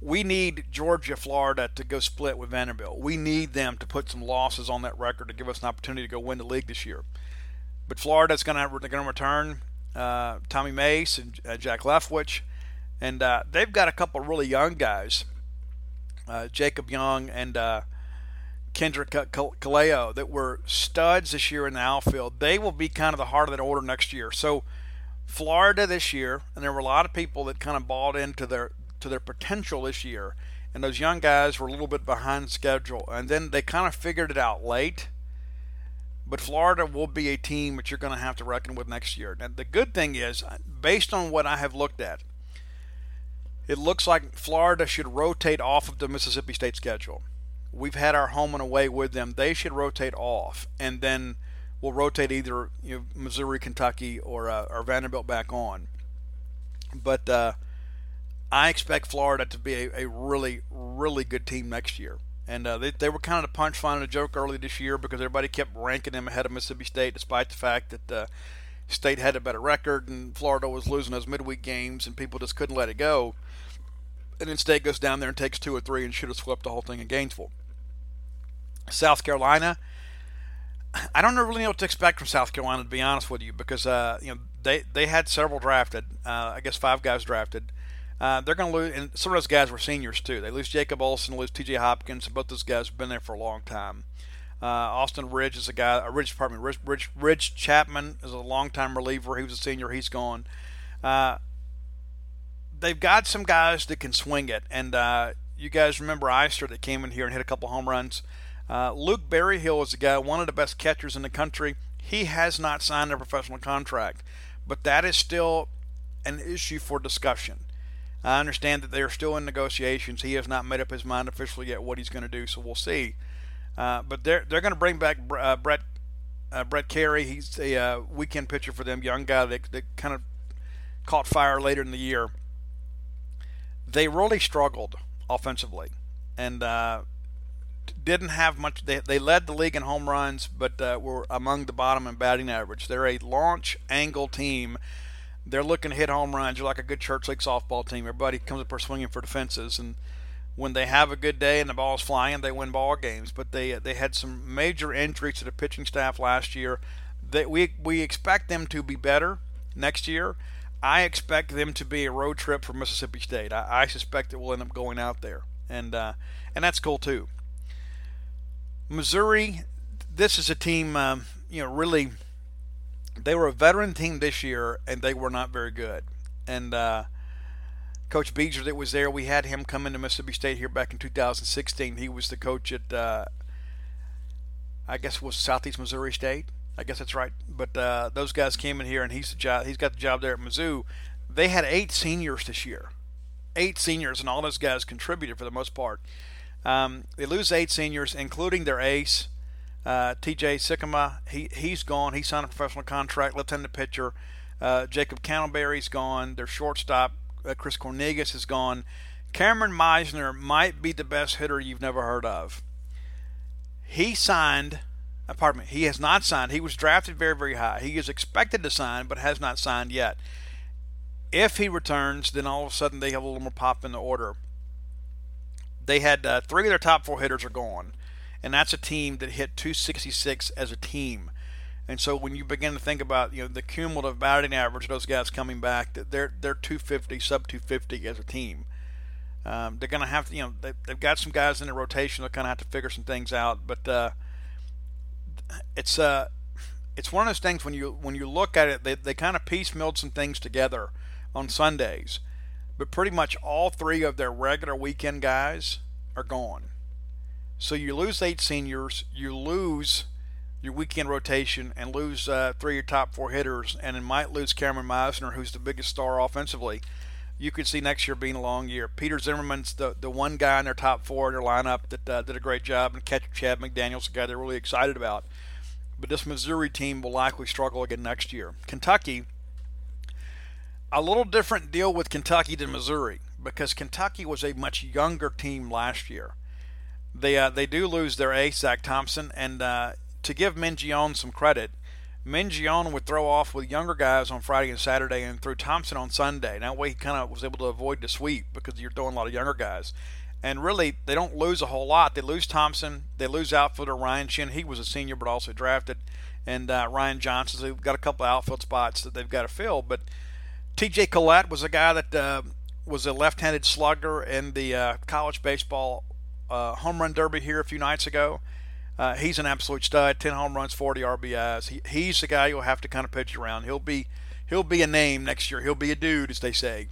We need Georgia, Florida to go split with Vanderbilt. We need them to put some losses on that record to give us an opportunity to go win the league this year. But Florida's going to going to return uh, Tommy Mace and uh, Jack Leftwich, and uh, they've got a couple of really young guys, uh, Jacob Young and uh, Kendrick Calilao, that were studs this year in the outfield. They will be kind of the heart of that order next year. So Florida this year, and there were a lot of people that kind of bought into their to their potential this year, and those young guys were a little bit behind schedule, and then they kind of figured it out late. But Florida will be a team that you're going to have to reckon with next year. Now, the good thing is, based on what I have looked at, it looks like Florida should rotate off of the Mississippi State schedule. We've had our home and away with them. They should rotate off, and then we'll rotate either you know, Missouri, Kentucky, or uh, or Vanderbilt back on. But uh, I expect Florida to be a, a, really, really good team next year. And uh, they, they were kind of the punchline and the joke early this year because everybody kept ranking them ahead of Mississippi State, despite the fact that uh, State had a better record and Florida was losing those midweek games, and people just couldn't let it go. And then State goes down there and takes two or three and should have swept the whole thing in Gainesville. South Carolina, I don't really know what to expect from South Carolina, to be honest with you, because uh, you know they they had several drafted. Uh, I guess five guys drafted. Uh, they're going to lose, and some of those guys were seniors too. They lose Jacob Olson, lose T.J. Hopkins. Both those guys have been there for a long time. Uh, Austin Ridge is a guy. Uh, Ridge, pardon me, Ridge, Ridge, Ridge Chapman is a long-time reliever. He was a senior. He's gone. Uh, they've got some guys that can swing it, and uh, you guys remember Eyster that came in here and hit a couple home runs. Luke Berryhill is a guy, one of the best catchers in the country. He has not signed a professional contract, but that is still an issue for discussion. I understand that they are still in negotiations. He has not made up his mind officially yet what he's going to do, so we'll see. Uh, but they're they're going to bring back uh, Brett uh, Brett Kerry. He's a uh, weekend pitcher for them, young guy that, that kind of caught fire later in the year. They really struggled offensively, and uh, didn't have much. They, they led the league in home runs, but uh, were among the bottom in batting average. They're a launch angle team. They're looking to hit home runs. You're like a good church league softball team. Everybody comes up swinging for defenses, and when they have a good day and the ball's flying, they win ball games. But they they had some major injuries to the pitching staff last year. That we we expect them to be better next year. I expect them to be a road trip for Mississippi State. I, I suspect it will end up going out there, and uh, and that's cool too. Missouri, this is a team, um, you know, really. They were a veteran team this year, and they were not very good. And uh, Coach Bieser that was there, we had him come into Mississippi State here back in 2016. He was the coach at, uh, I guess, was Southeast Missouri State. I guess that's right. But uh, those guys came in here, and he's the job. He's got the job there at Mizzou. They had eight seniors this year, eight seniors, and all those guys contributed for the most part. Um, they lose eight seniors, including their ace, uh, T.J. Sikkema. He he's gone. He signed a professional contract. Left-handed pitcher. Uh, Jacob Cantleberry's gone. Their shortstop, uh, Chris Cornelius, is gone. Kameron Misner might be the best hitter you've never heard of. He signed pardon me, he has not signed. He was drafted very, very high. He is expected to sign, but has not signed yet. If he returns, then all of a sudden they have a little more pop in the order. They had uh, three of their top four hitters are gone, and that's a team that hit 266 as a team. And so when you begin to think about you know the cumulative batting average of those guys coming back, they're they're 250 sub 250 as a team. Um, they're going to have to you know they, have got some guys in the rotation. They'll kind of have to figure some things out, but uh, it's uh it's one of those things when you when you look at it, they they kind of piecemealed some things together on Sundays, but pretty much all three of their regular weekend guys are gone. So you lose eight seniors, you lose your weekend rotation, and lose uh, three of your top four hitters, and it might lose Kameron Misner, who's the biggest star offensively. You could see next year being a long year. Peter Zimmerman's the, the one guy in their top four in their lineup that uh, did a great job, and catcher Chad McDaniel's the guy they're really excited about but this Missouri team will likely struggle again next year. Kentucky, a little different deal with Kentucky than Missouri because Kentucky was a much younger team last year. They uh, they do lose their ace Zach Thompson, and uh, to give Mingione some credit, Mingione would throw off with younger guys on Friday and Saturday, and threw Thompson on Sunday. That way, he kind of was able to avoid the sweep because you're throwing a lot of younger guys. And really, they don't lose a whole lot. They lose Thompson. They lose outfielder Ryan Shinn. He was a senior, but also drafted. And uh, Ryan Johnson. They've got a couple outfield spots that they've got to fill. But T.J. Collett was a guy that uh, was a left-handed slugger in the uh, college baseball uh, home run derby here a few nights ago. Uh, he's an absolute stud. 10 home runs, 40 RBIs. He, he's the guy you'll have to kind of pitch around. He'll be he'll be a name next year. He'll be a dude, as they say.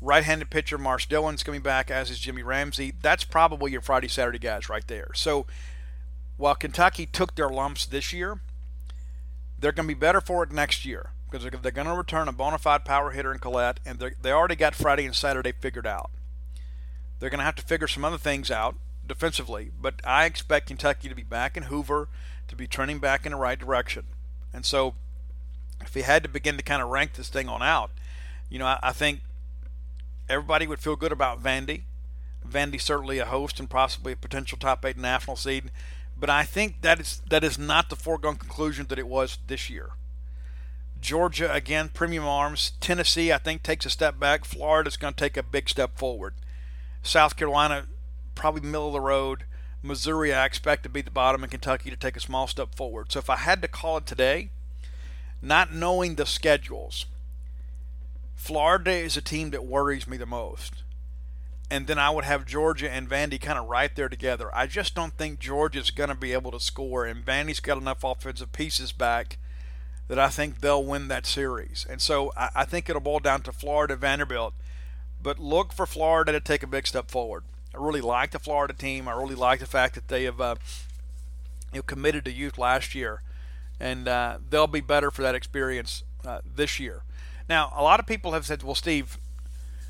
Right-handed pitcher Marsh Dillon's coming back, as is Jimmy Ramsey. That's probably your Friday Saturday guys right there. So while Kentucky took their lumps this year, they're going to be better for it next year because they're, they're going to return a bona fide power hitter in Collett, and they already got Friday and Saturday figured out. They're going to have to figure some other things out defensively, but I expect Kentucky to be back in Hoover, to be trending back in the right direction. And so, if you had to begin to kind of rank this thing on out, you know, I, I think everybody would feel good about Vandy. Vandy certainly a host and possibly a potential top eight national seed, but I think that is that is not the foregone conclusion that it was this year. Georgia again, premium arms. Tennessee, I think, takes a step back. Florida's going to take a big step forward. South Carolina, probably middle of the road. Missouri, I expect to be the bottom, and Kentucky to take a small step forward. So if I had to call it today, not knowing the schedules, Florida is a team that worries me the most. And then I would have Georgia and Vandy kind of right there together. I just don't think Georgia's going to be able to score, and Vandy's got enough offensive pieces back that I think they'll win that series. And so I, I think it'll boil down to Florida Vanderbilt. But look for Florida to take a big step forward. I really like the Florida team. I really like the fact that they have uh, you know, committed to youth last year, and uh, they'll be better for that experience uh, this year. Now, a lot of people have said, well, Steve,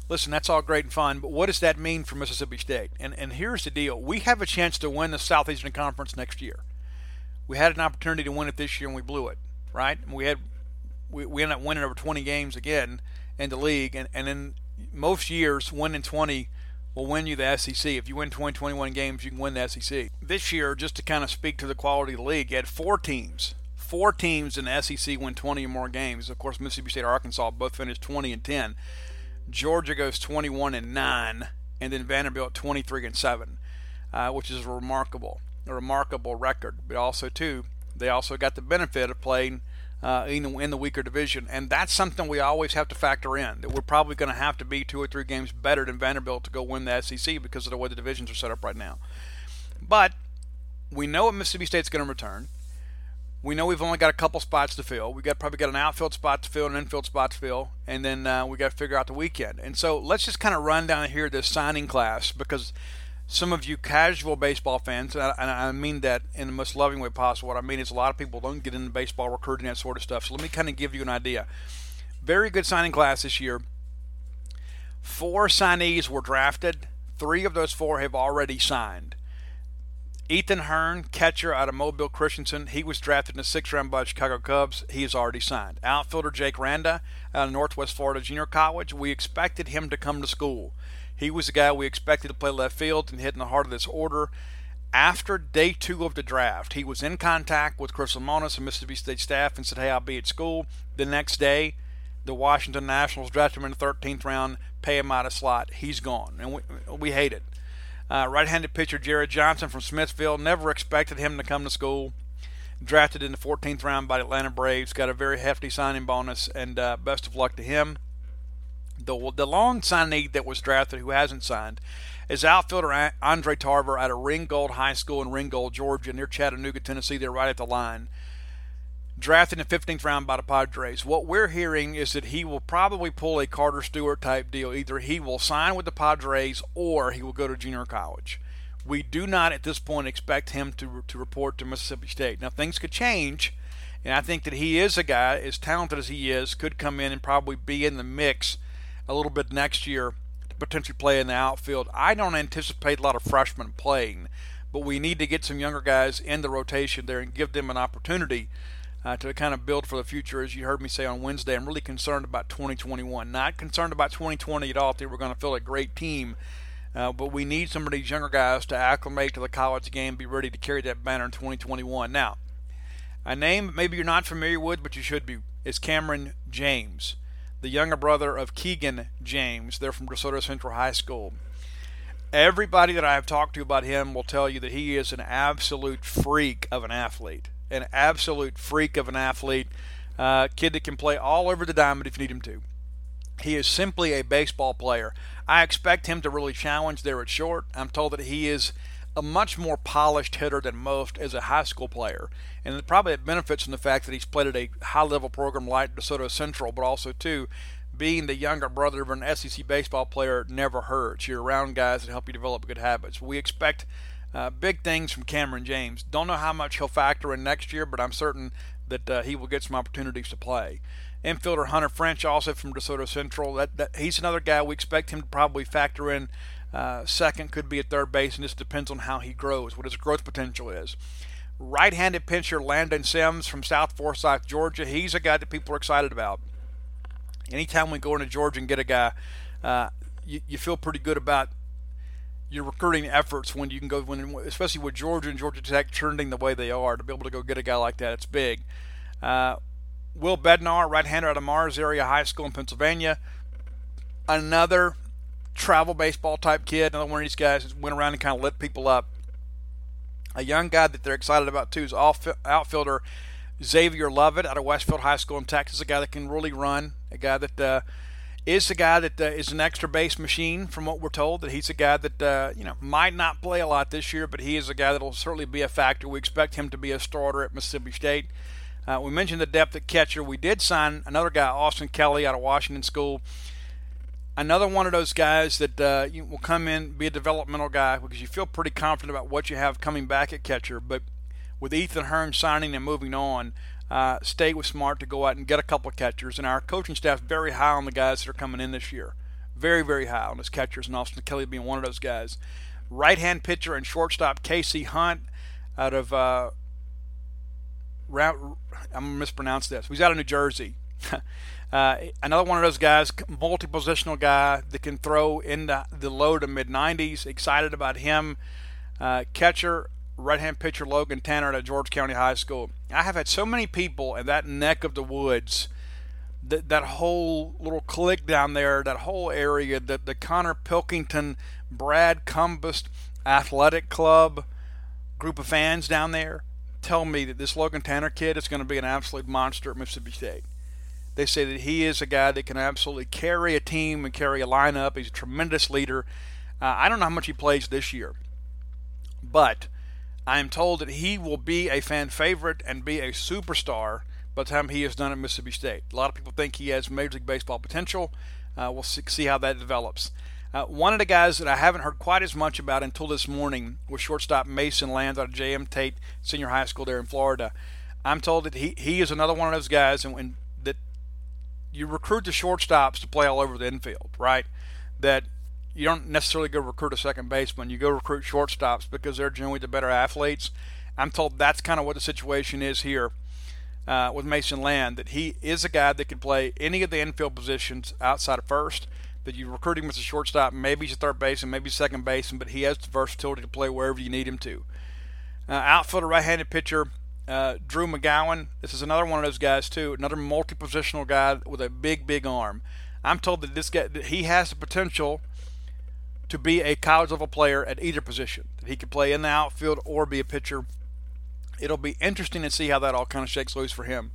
listen, that's all great and fun, but what does that mean for Mississippi State? And, and here's the deal we have a chance to win the Southeastern Conference next year. We had an opportunity to win it this year and we blew it, right? We had we, we ended up winning over 20 games again in the league, and, and in most years, winning 20 will win you the SEC. If you win 20, 21 games, you can win the SEC. This year, just to kind of speak to the quality of the league, you had four teams. Four teams in the SEC win 20 or more games. Of course, Mississippi State, Arkansas both finished 20 and 10. Georgia goes 21 and 9, and then Vanderbilt 23 and 7, uh, which is remarkable, a remarkable record. But also, too, they also got the benefit of playing uh, in, in the weaker division, and that's something we always have to factor in. That we're probably going to have to be two or three games better than Vanderbilt to go win the SEC because of the way the divisions are set up right now. But we know what Mississippi State's going to return. We know we've only got a couple spots to fill. We got probably got an outfield spot to fill, an infield spot to fill, and then uh, we got to figure out the weekend. And so let's just kind of run down here this signing class because some of you casual baseball fans, and I, mean that in the most loving way possible. What I mean is a lot of people don't get into baseball recruiting that sort of stuff. So let me kind of give you an idea. Very good signing class this year. Four signees were drafted. Three of those four have already signed. Ethan Hearn, catcher out of Mobile Christian, he was drafted in the sixth round by the Chicago Cubs. He is already signed. Outfielder Jake Randa out of Northwest Florida Junior College, we expected him to come to school. He was the guy we expected to play left field and hit in the heart of this order. After day two of the draft, he was in contact with Chris Lemonis and Mississippi State staff and said, Hey, I'll be at school. The next day, the Washington Nationals drafted him in the 13th round, pay him out of slot. He's gone. And we, we hate it. Uh, right handed pitcher Jared Johnson from Smithville, never expected him to come to school. Drafted in the 14th round by the Atlanta Braves, got a very hefty signing bonus, and uh, best of luck to him. The, the long signee that was drafted who hasn't signed is outfielder Andre Tarver out of Ringgold High School in Ringgold, Georgia, near Chattanooga, Tennessee. They're right at the line. Drafted in the 15th round by the Padres. What we're hearing is that he will probably pull a Carter Stewart type deal. Either he will sign with the Padres or he will go to junior college. We do not at this point expect him to, to report to Mississippi State. Now, things could change, and I think that he is a guy, as talented as he is, could come in and probably be in the mix a little bit next year to potentially play in the outfield. I don't anticipate a lot of freshmen playing, but we need to get some younger guys in the rotation there and give them an opportunity uh, to kind of build for the future. As you heard me say on Wednesday, I'm really concerned about 2021. Not concerned about 2020 at all. I think we're going to feel a great team. Uh, but we need some of these younger guys to acclimate to the college game, be ready to carry that banner in 2021. Now, a name maybe you're not familiar with, but you should be, is Cameron James the younger brother of Keegan James. They're from DeSoto Central High School. Everybody that I have talked to about him will tell you that he is an absolute freak of an athlete. An absolute freak of an athlete. Uh, kid that can play all over the diamond if you need him to. He is simply a baseball player. I expect him to really challenge there at short. I'm told that he is a much more polished hitter than most as a high school player. And it probably it benefits from the fact that he's played at a high level program like DeSoto Central, but also, too, being the younger brother of an SEC baseball player never hurts. You're around guys that help you develop good habits. We expect uh, big things from Cameron James. Don't know how much he'll factor in next year, but I'm certain that uh, he will get some opportunities to play. Infielder Hunter French, also from DeSoto Central. That, that he's another guy we expect him to probably factor in uh, second could be at third base, and this depends on how he grows, what his growth potential is. Right handed pitcher Landon Sims from South Forsyth, Georgia. He's a guy that people are excited about. Anytime we go into Georgia and get a guy, uh, you, you feel pretty good about your recruiting efforts when you can go, when, especially with Georgia and Georgia Tech trending the way they are, to be able to go get a guy like that, it's big. Uh, Will Bednar, right hander out of Mars Area High School in Pennsylvania. Another travel baseball type kid. Another one of these guys that went around and kind of lit people up. A young guy that they're excited about too is outfielder Xavier Lovett out of Westfield High School in Texas. A guy that can really run. A guy that uh, is a guy that uh, is an extra base machine, from what we're told. That he's a guy that uh, you know might not play a lot this year, but he is a guy that will certainly be a factor. We expect him to be a starter at Mississippi State. Uh, we mentioned the depth at catcher. We did sign another guy, Austin Kelly, out of Washington School another one of those guys that uh, will come in be a developmental guy because you feel pretty confident about what you have coming back at catcher. But with Ethan Hearn signing and moving on, uh, State was smart to go out and get a couple of catchers, and our coaching staff very high on the guys that are coming in this year. Very, very high on his catchers, and Austin Kelly being one of those guys. Right hand pitcher and shortstop Casey Hunt out of uh, I'm gonna mispronounce this. He's out of New Jersey. uh, another one of those guys, multi-positional guy that can throw in the, the low to mid 90s. Excited about him. Uh, catcher, right-hand pitcher Logan Tanner at George County High School. I have had so many people in that neck of the woods that, that whole little clique down there, that whole area, the, the Connor Pilkington, Brad Cumbest Athletic Club group of fans down there tell me that this Logan Tanner kid is going to be an absolute monster at Mississippi State. They say that he is a guy that can absolutely carry a team and carry a lineup. He's a tremendous leader. Uh, I don't know how much he plays this year, but I am told that he will be a fan favorite and be a superstar by the time he is done at Mississippi State. A lot of people think he has Major League Baseball potential. Uh, we'll see how that develops. Uh, one of the guys that I haven't heard quite as much about until this morning was shortstop Mason Land out of J.M. Tate Senior High School there in Florida. I'm told that he, he is another one of those guys, and, that you recruit the shortstops to play all over the infield, right? That you don't necessarily go recruit a second baseman. You go recruit shortstops because they're generally the better athletes. I'm told that's kind of what the situation is here uh, with Mason Land, that he is a guy that can play any of the infield positions outside of first. That you recruit him as a shortstop, maybe he's a third baseman, maybe second baseman, but he has the versatility to play wherever you need him to. Uh, outfielder, right-handed pitcher, uh, Drew McGowan. This is another one of those guys too, another multi-positional guy with a big, big arm. I'm told that this guy, that he has the potential to be a college level player at either position. That he could play in the outfield or be a pitcher it'll be interesting to see how that all kind of shakes loose for him.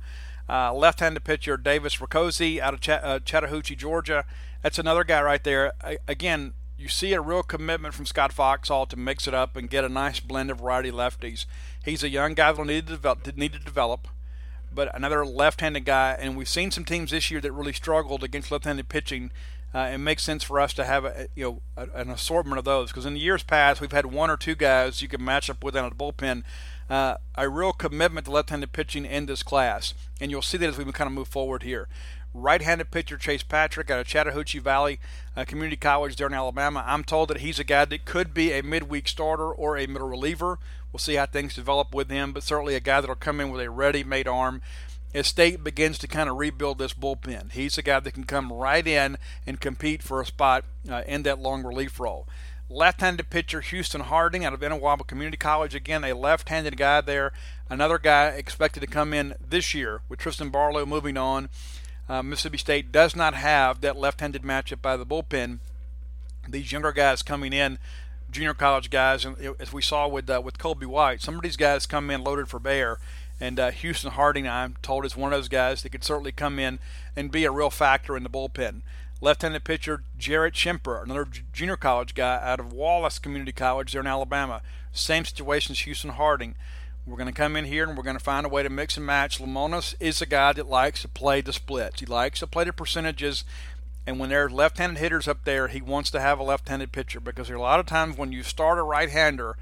Uh, left-handed pitcher Davis Riccozzi out of Ch- uh, Chattahoochee, Georgia. That's another guy right there. I, again, you see a real commitment from Scott Foxhall to mix it up and get a nice blend of variety lefties. He's a young guy that'll need to develop. Need to develop but another left-handed guy, and we've seen some teams this year that really struggled against left-handed pitching. Uh, it makes sense for us to have a, you know an assortment of those because in the years past we've had one or two guys you can match up with in a bullpen uh, a real commitment to left-handed pitching in this class, and you'll see that as we kind of move forward here. Right-handed pitcher Chase Patrick out of Chattahoochee Valley uh, Community College there in Alabama. I'm told that he's a guy that could be a midweek starter or a middle reliever. We'll see how things develop with him, but certainly a guy that'll come in with a ready-made arm as State begins to kind of rebuild this bullpen. He's a guy that can come right in and compete for a spot uh, in that long relief role. Left-handed pitcher Houston Harding out of Itawamba Community College. Again, a left-handed guy there. Another guy expected to come in this year with Tristan Barlow moving on. Uh, Mississippi State does not have that left-handed matchup by the bullpen. These younger guys coming in, junior college guys, and as we saw with uh, with Colby White, some of these guys come in loaded for bear. And uh, Houston Harding, I'm told, is one of those guys that could certainly come in and be a real factor in the bullpen. Left-handed pitcher Jarrett Schemper, another junior college guy out of Wallace Community College there in Alabama. Same situation as Houston Harding. We're going to come in here and we're going to find a way to mix and match. Lemonis is a guy that likes to play the splits. He likes to play the percentages. And when there's left-handed hitters up there, he wants to have a left-handed pitcher because there are a lot of times when you start a right-hander,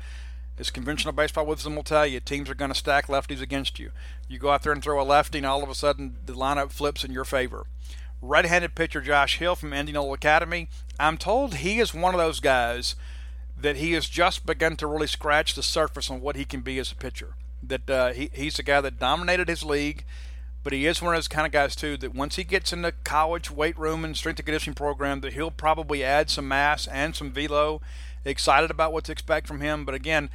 as conventional baseball wisdom will tell you, teams are going to stack lefties against you. You go out there and throw a lefty, and all of a sudden the lineup flips in your favor right-handed pitcher Josh Hill from Indianola Academy. I'm told he is one of those guys that he has just begun to really scratch the surface on what he can be as a pitcher. That uh, he, he's a guy that dominated his league, but he is one of those kind of guys too that once he gets in the college weight room and strength and conditioning program, that he'll probably add some mass and some velo. Excited about what to expect from him, but again,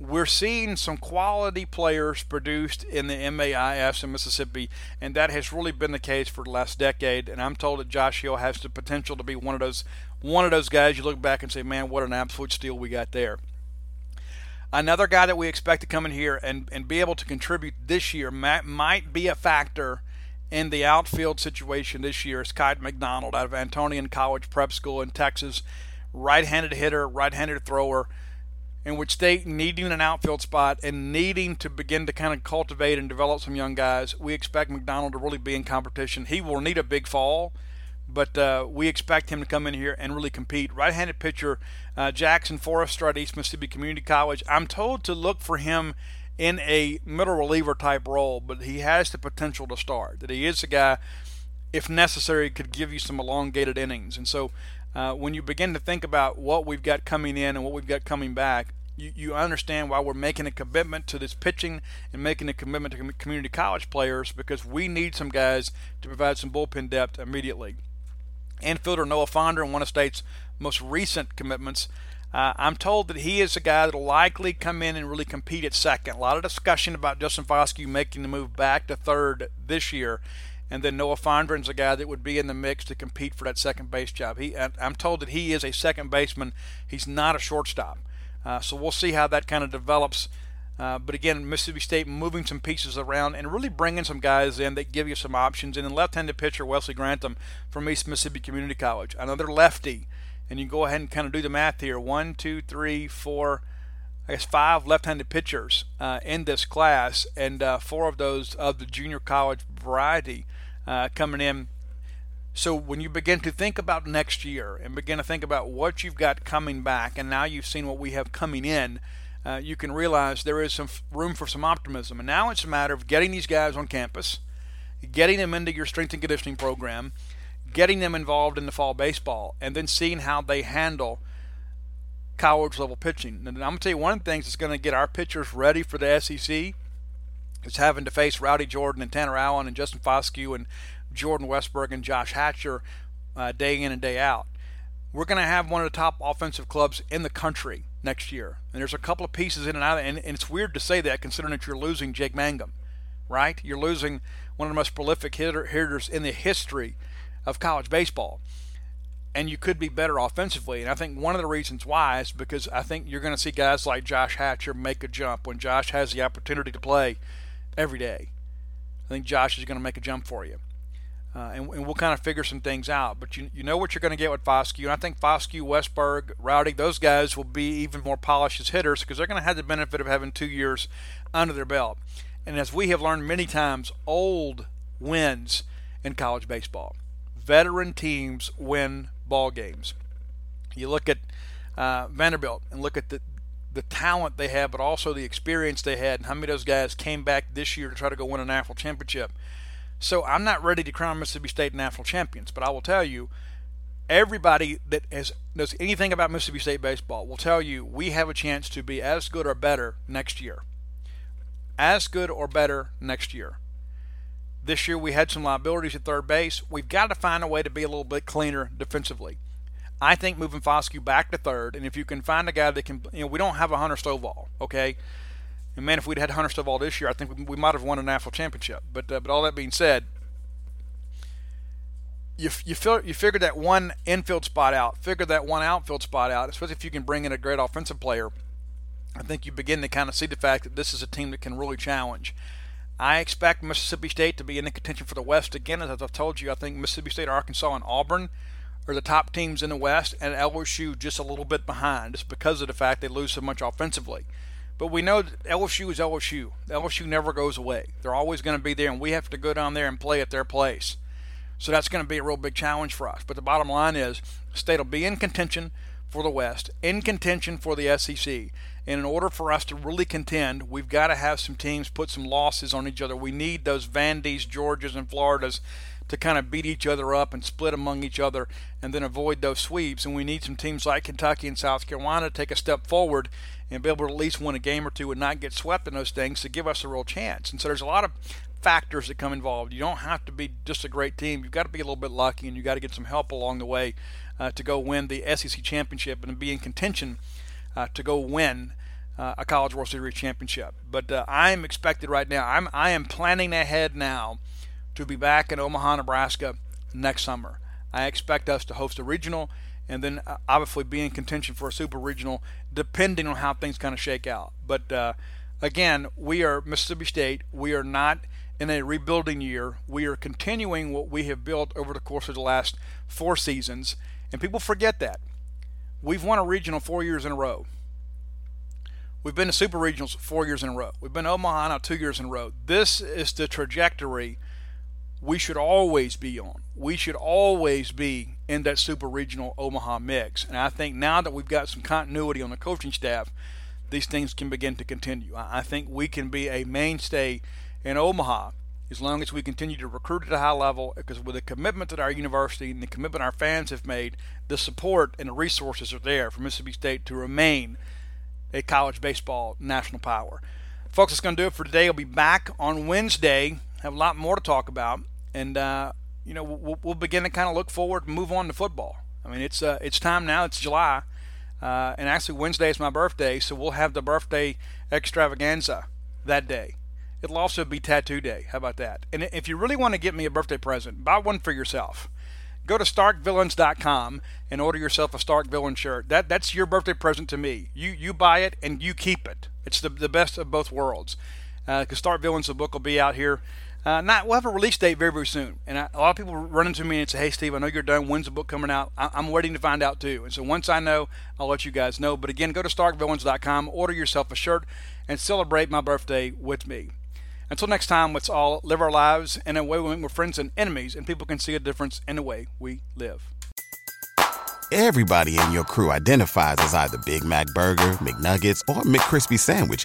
we're seeing some quality players produced in the MAIS in Mississippi, and that has really been the case for the last decade. And I'm told that Josh Hill has the potential to be one of those one of those guys you look back and say, man, what an absolute steal we got there. Another guy that we expect to come in here and, and be able to contribute this year might, might be a factor in the outfield situation this year is Kite McDonald out of Antonian College Prep School in Texas. Right handed hitter, right handed thrower in which State needing an outfield spot and needing to begin to kind of cultivate and develop some young guys, we expect McDonald to really be in competition. He will need a big fall, but uh, we expect him to come in here and really compete. Right-handed pitcher uh, Jackson Forrester at East Mississippi Community College. I'm told to look for him in a middle reliever type role, but he has the potential to start. That he is a guy, if necessary, could give you some elongated innings, and so uh, when you begin to think about what we've got coming in and what we've got coming back, you, you understand why we're making a commitment to this pitching and making a commitment to community college players because we need some guys to provide some bullpen depth immediately. Infielder Noah Fondren, one of State's most recent commitments, uh, I'm told that he is a guy that will likely come in and really compete at second. A lot of discussion about Justin Foscue making the move back to third this year. And then Noah Fondren's a guy that would be in the mix to compete for that second base job. He, I'm told that he is a second baseman. He's not a shortstop. Uh, so we'll see how that kind of develops. Uh, but again, Mississippi State moving some pieces around and really bringing some guys in that give you some options. And then left-handed pitcher Wesley Grantham from East Mississippi Community College, another lefty. And you go ahead and kind of do the math here: one, two, three, four. I guess five left-handed pitchers uh, in this class, and uh, four of those of the junior college variety uh, coming in so when you begin to think about next year and begin to think about what you've got coming back, and now you've seen what we have coming in, uh, you can realize there is some room for some optimism. And now it's a matter of getting these guys on campus, getting them into your strength and conditioning program, getting them involved in the fall baseball, and then seeing how they handle college level pitching. And I'm going to tell you one of the things that's going to get our pitchers ready for the SEC is having to face Rowdy Jordan and Tanner Allen and Justin Foscue and Jordan Westburg and Josh Hatcher uh, day in and day out. We're going to have one of the top offensive clubs in the country next year. And there's a couple of pieces in and out, and, and it's weird to say that considering that you're losing Jake Mangum, right? You're losing one of the most prolific hitter, hitters in the history of college baseball. And you could be better offensively. And I think one of the reasons why is because I think you're going to see guys like Josh Hatcher make a jump when Josh has the opportunity to play every day. I think Josh is going to make a jump for you. Uh, and, and, we'll kind of figure some things out. But you, you know what you're going to get with Foscue. And I think Foscue, Westburg, Rowdy, those guys will be even more polished as hitters because they're going to have the benefit of having two years under their belt. And as we have learned many times, old wins in college baseball. Veteran teams win ball games. You look at uh, Vanderbilt and look at the, the talent they have, but also the experience they had, and how many of those guys came back this year to try to go win a national championship. So I'm not ready to crown Mississippi State national champions, but I will tell you, everybody that has knows anything about Mississippi State baseball will tell you we have a chance to be as good or better next year. As good or better next year. This year we had some liabilities at third base. We've got to find a way to be a little bit cleaner defensively. I think moving Foscue back to third, and if you can find a guy that can, you know, we don't have a Hunter Stovall, okay? And man, if we'd had Hunter Stovall this year, I think we might have won a national championship. But uh, but all that being said, you you feel you figured that one infield spot out, figure that one outfield spot out, especially if you can bring in a great offensive player. I think you begin to kind of see the fact that this is a team that can really challenge. I expect Mississippi State to be in the contention for the West again. As I've told you, I think Mississippi State, Arkansas, and Auburn are the top teams in the West, and LSU just a little bit behind, just because of the fact they lose so much offensively. But we know LSU is LSU. LSU never goes away. They're always going to be there, and we have to go down there and play at their place. So that's going to be a real big challenge for us. But the bottom line is, state will be in contention for the West, in contention for the SEC. And in order for us to really contend, we've got to have some teams put some losses on each other. We need those Vandys, Georgias, and Floridas to kind of beat each other up and split among each other and then avoid those sweeps. And we need some teams like Kentucky and South Carolina to take a step forward and be able to at least win a game or two and not get swept in those things to give us a real chance. And so there's a lot of factors that come involved. You don't have to be just a great team. You've got to be a little bit lucky and you've got to get some help along the way uh, to go win the SEC championship and be in contention uh, to go win uh, a College World Series championship. But uh, I'm expected right now. I'm I am planning ahead now to be back in Omaha, Nebraska next summer. I expect us to host a regional and then uh, obviously be in contention for a super regional, depending on how things kind of shake out. But uh, again, we are Mississippi State. We are not in a rebuilding year. We are continuing what we have built over the course of the last four seasons, and people forget that. We've won a regional four years in a row. We've been to super regionals four years in a row. We've been to Omaha now two years in a row. This is the trajectory we should always be on. We should always be in that super regional Omaha mix. And I think now that we've got some continuity on the coaching staff, these things can begin to continue. I think we can be a mainstay in Omaha as long as we continue to recruit at a high level because with the commitment that our university and the commitment our fans have made, the support and the resources are there for Mississippi State to remain a college baseball national power. Folks, that's going to do it for today. I'll be back on Wednesday. Have a lot more to talk about, and uh, you know we'll, we'll, begin to kind of look forward and move on to football. I mean, it's uh, it's time now. It's July, uh, and actually Wednesday is my birthday, so we'll have the birthday extravaganza that day. It'll also be tattoo day. How about that? And if you really want to get me a birthday present, buy one for yourself. Go to starkvillains.com and order yourself a Stark Villain shirt. That that's your birthday present to me. You you buy it and you keep it. It's the the best of both worlds. Because uh, Stark Villains, the book will be out here. Uh, not we'll have a release date very very soon. And I, a lot of people run into me and say, "Hey Steve, I know you're done. When's the book coming out?" I, am waiting to find out too. And so once I know, I'll let you guys know. But again, go to starkvillains.com, order yourself a shirt, and celebrate my birthday with me. Until next time, let's all live our lives in a way we make more friends and enemies, and people can see a difference in the way we live. Everybody in your crew identifies as either Big Mac Burger, McNuggets, or McCrispy Sandwich,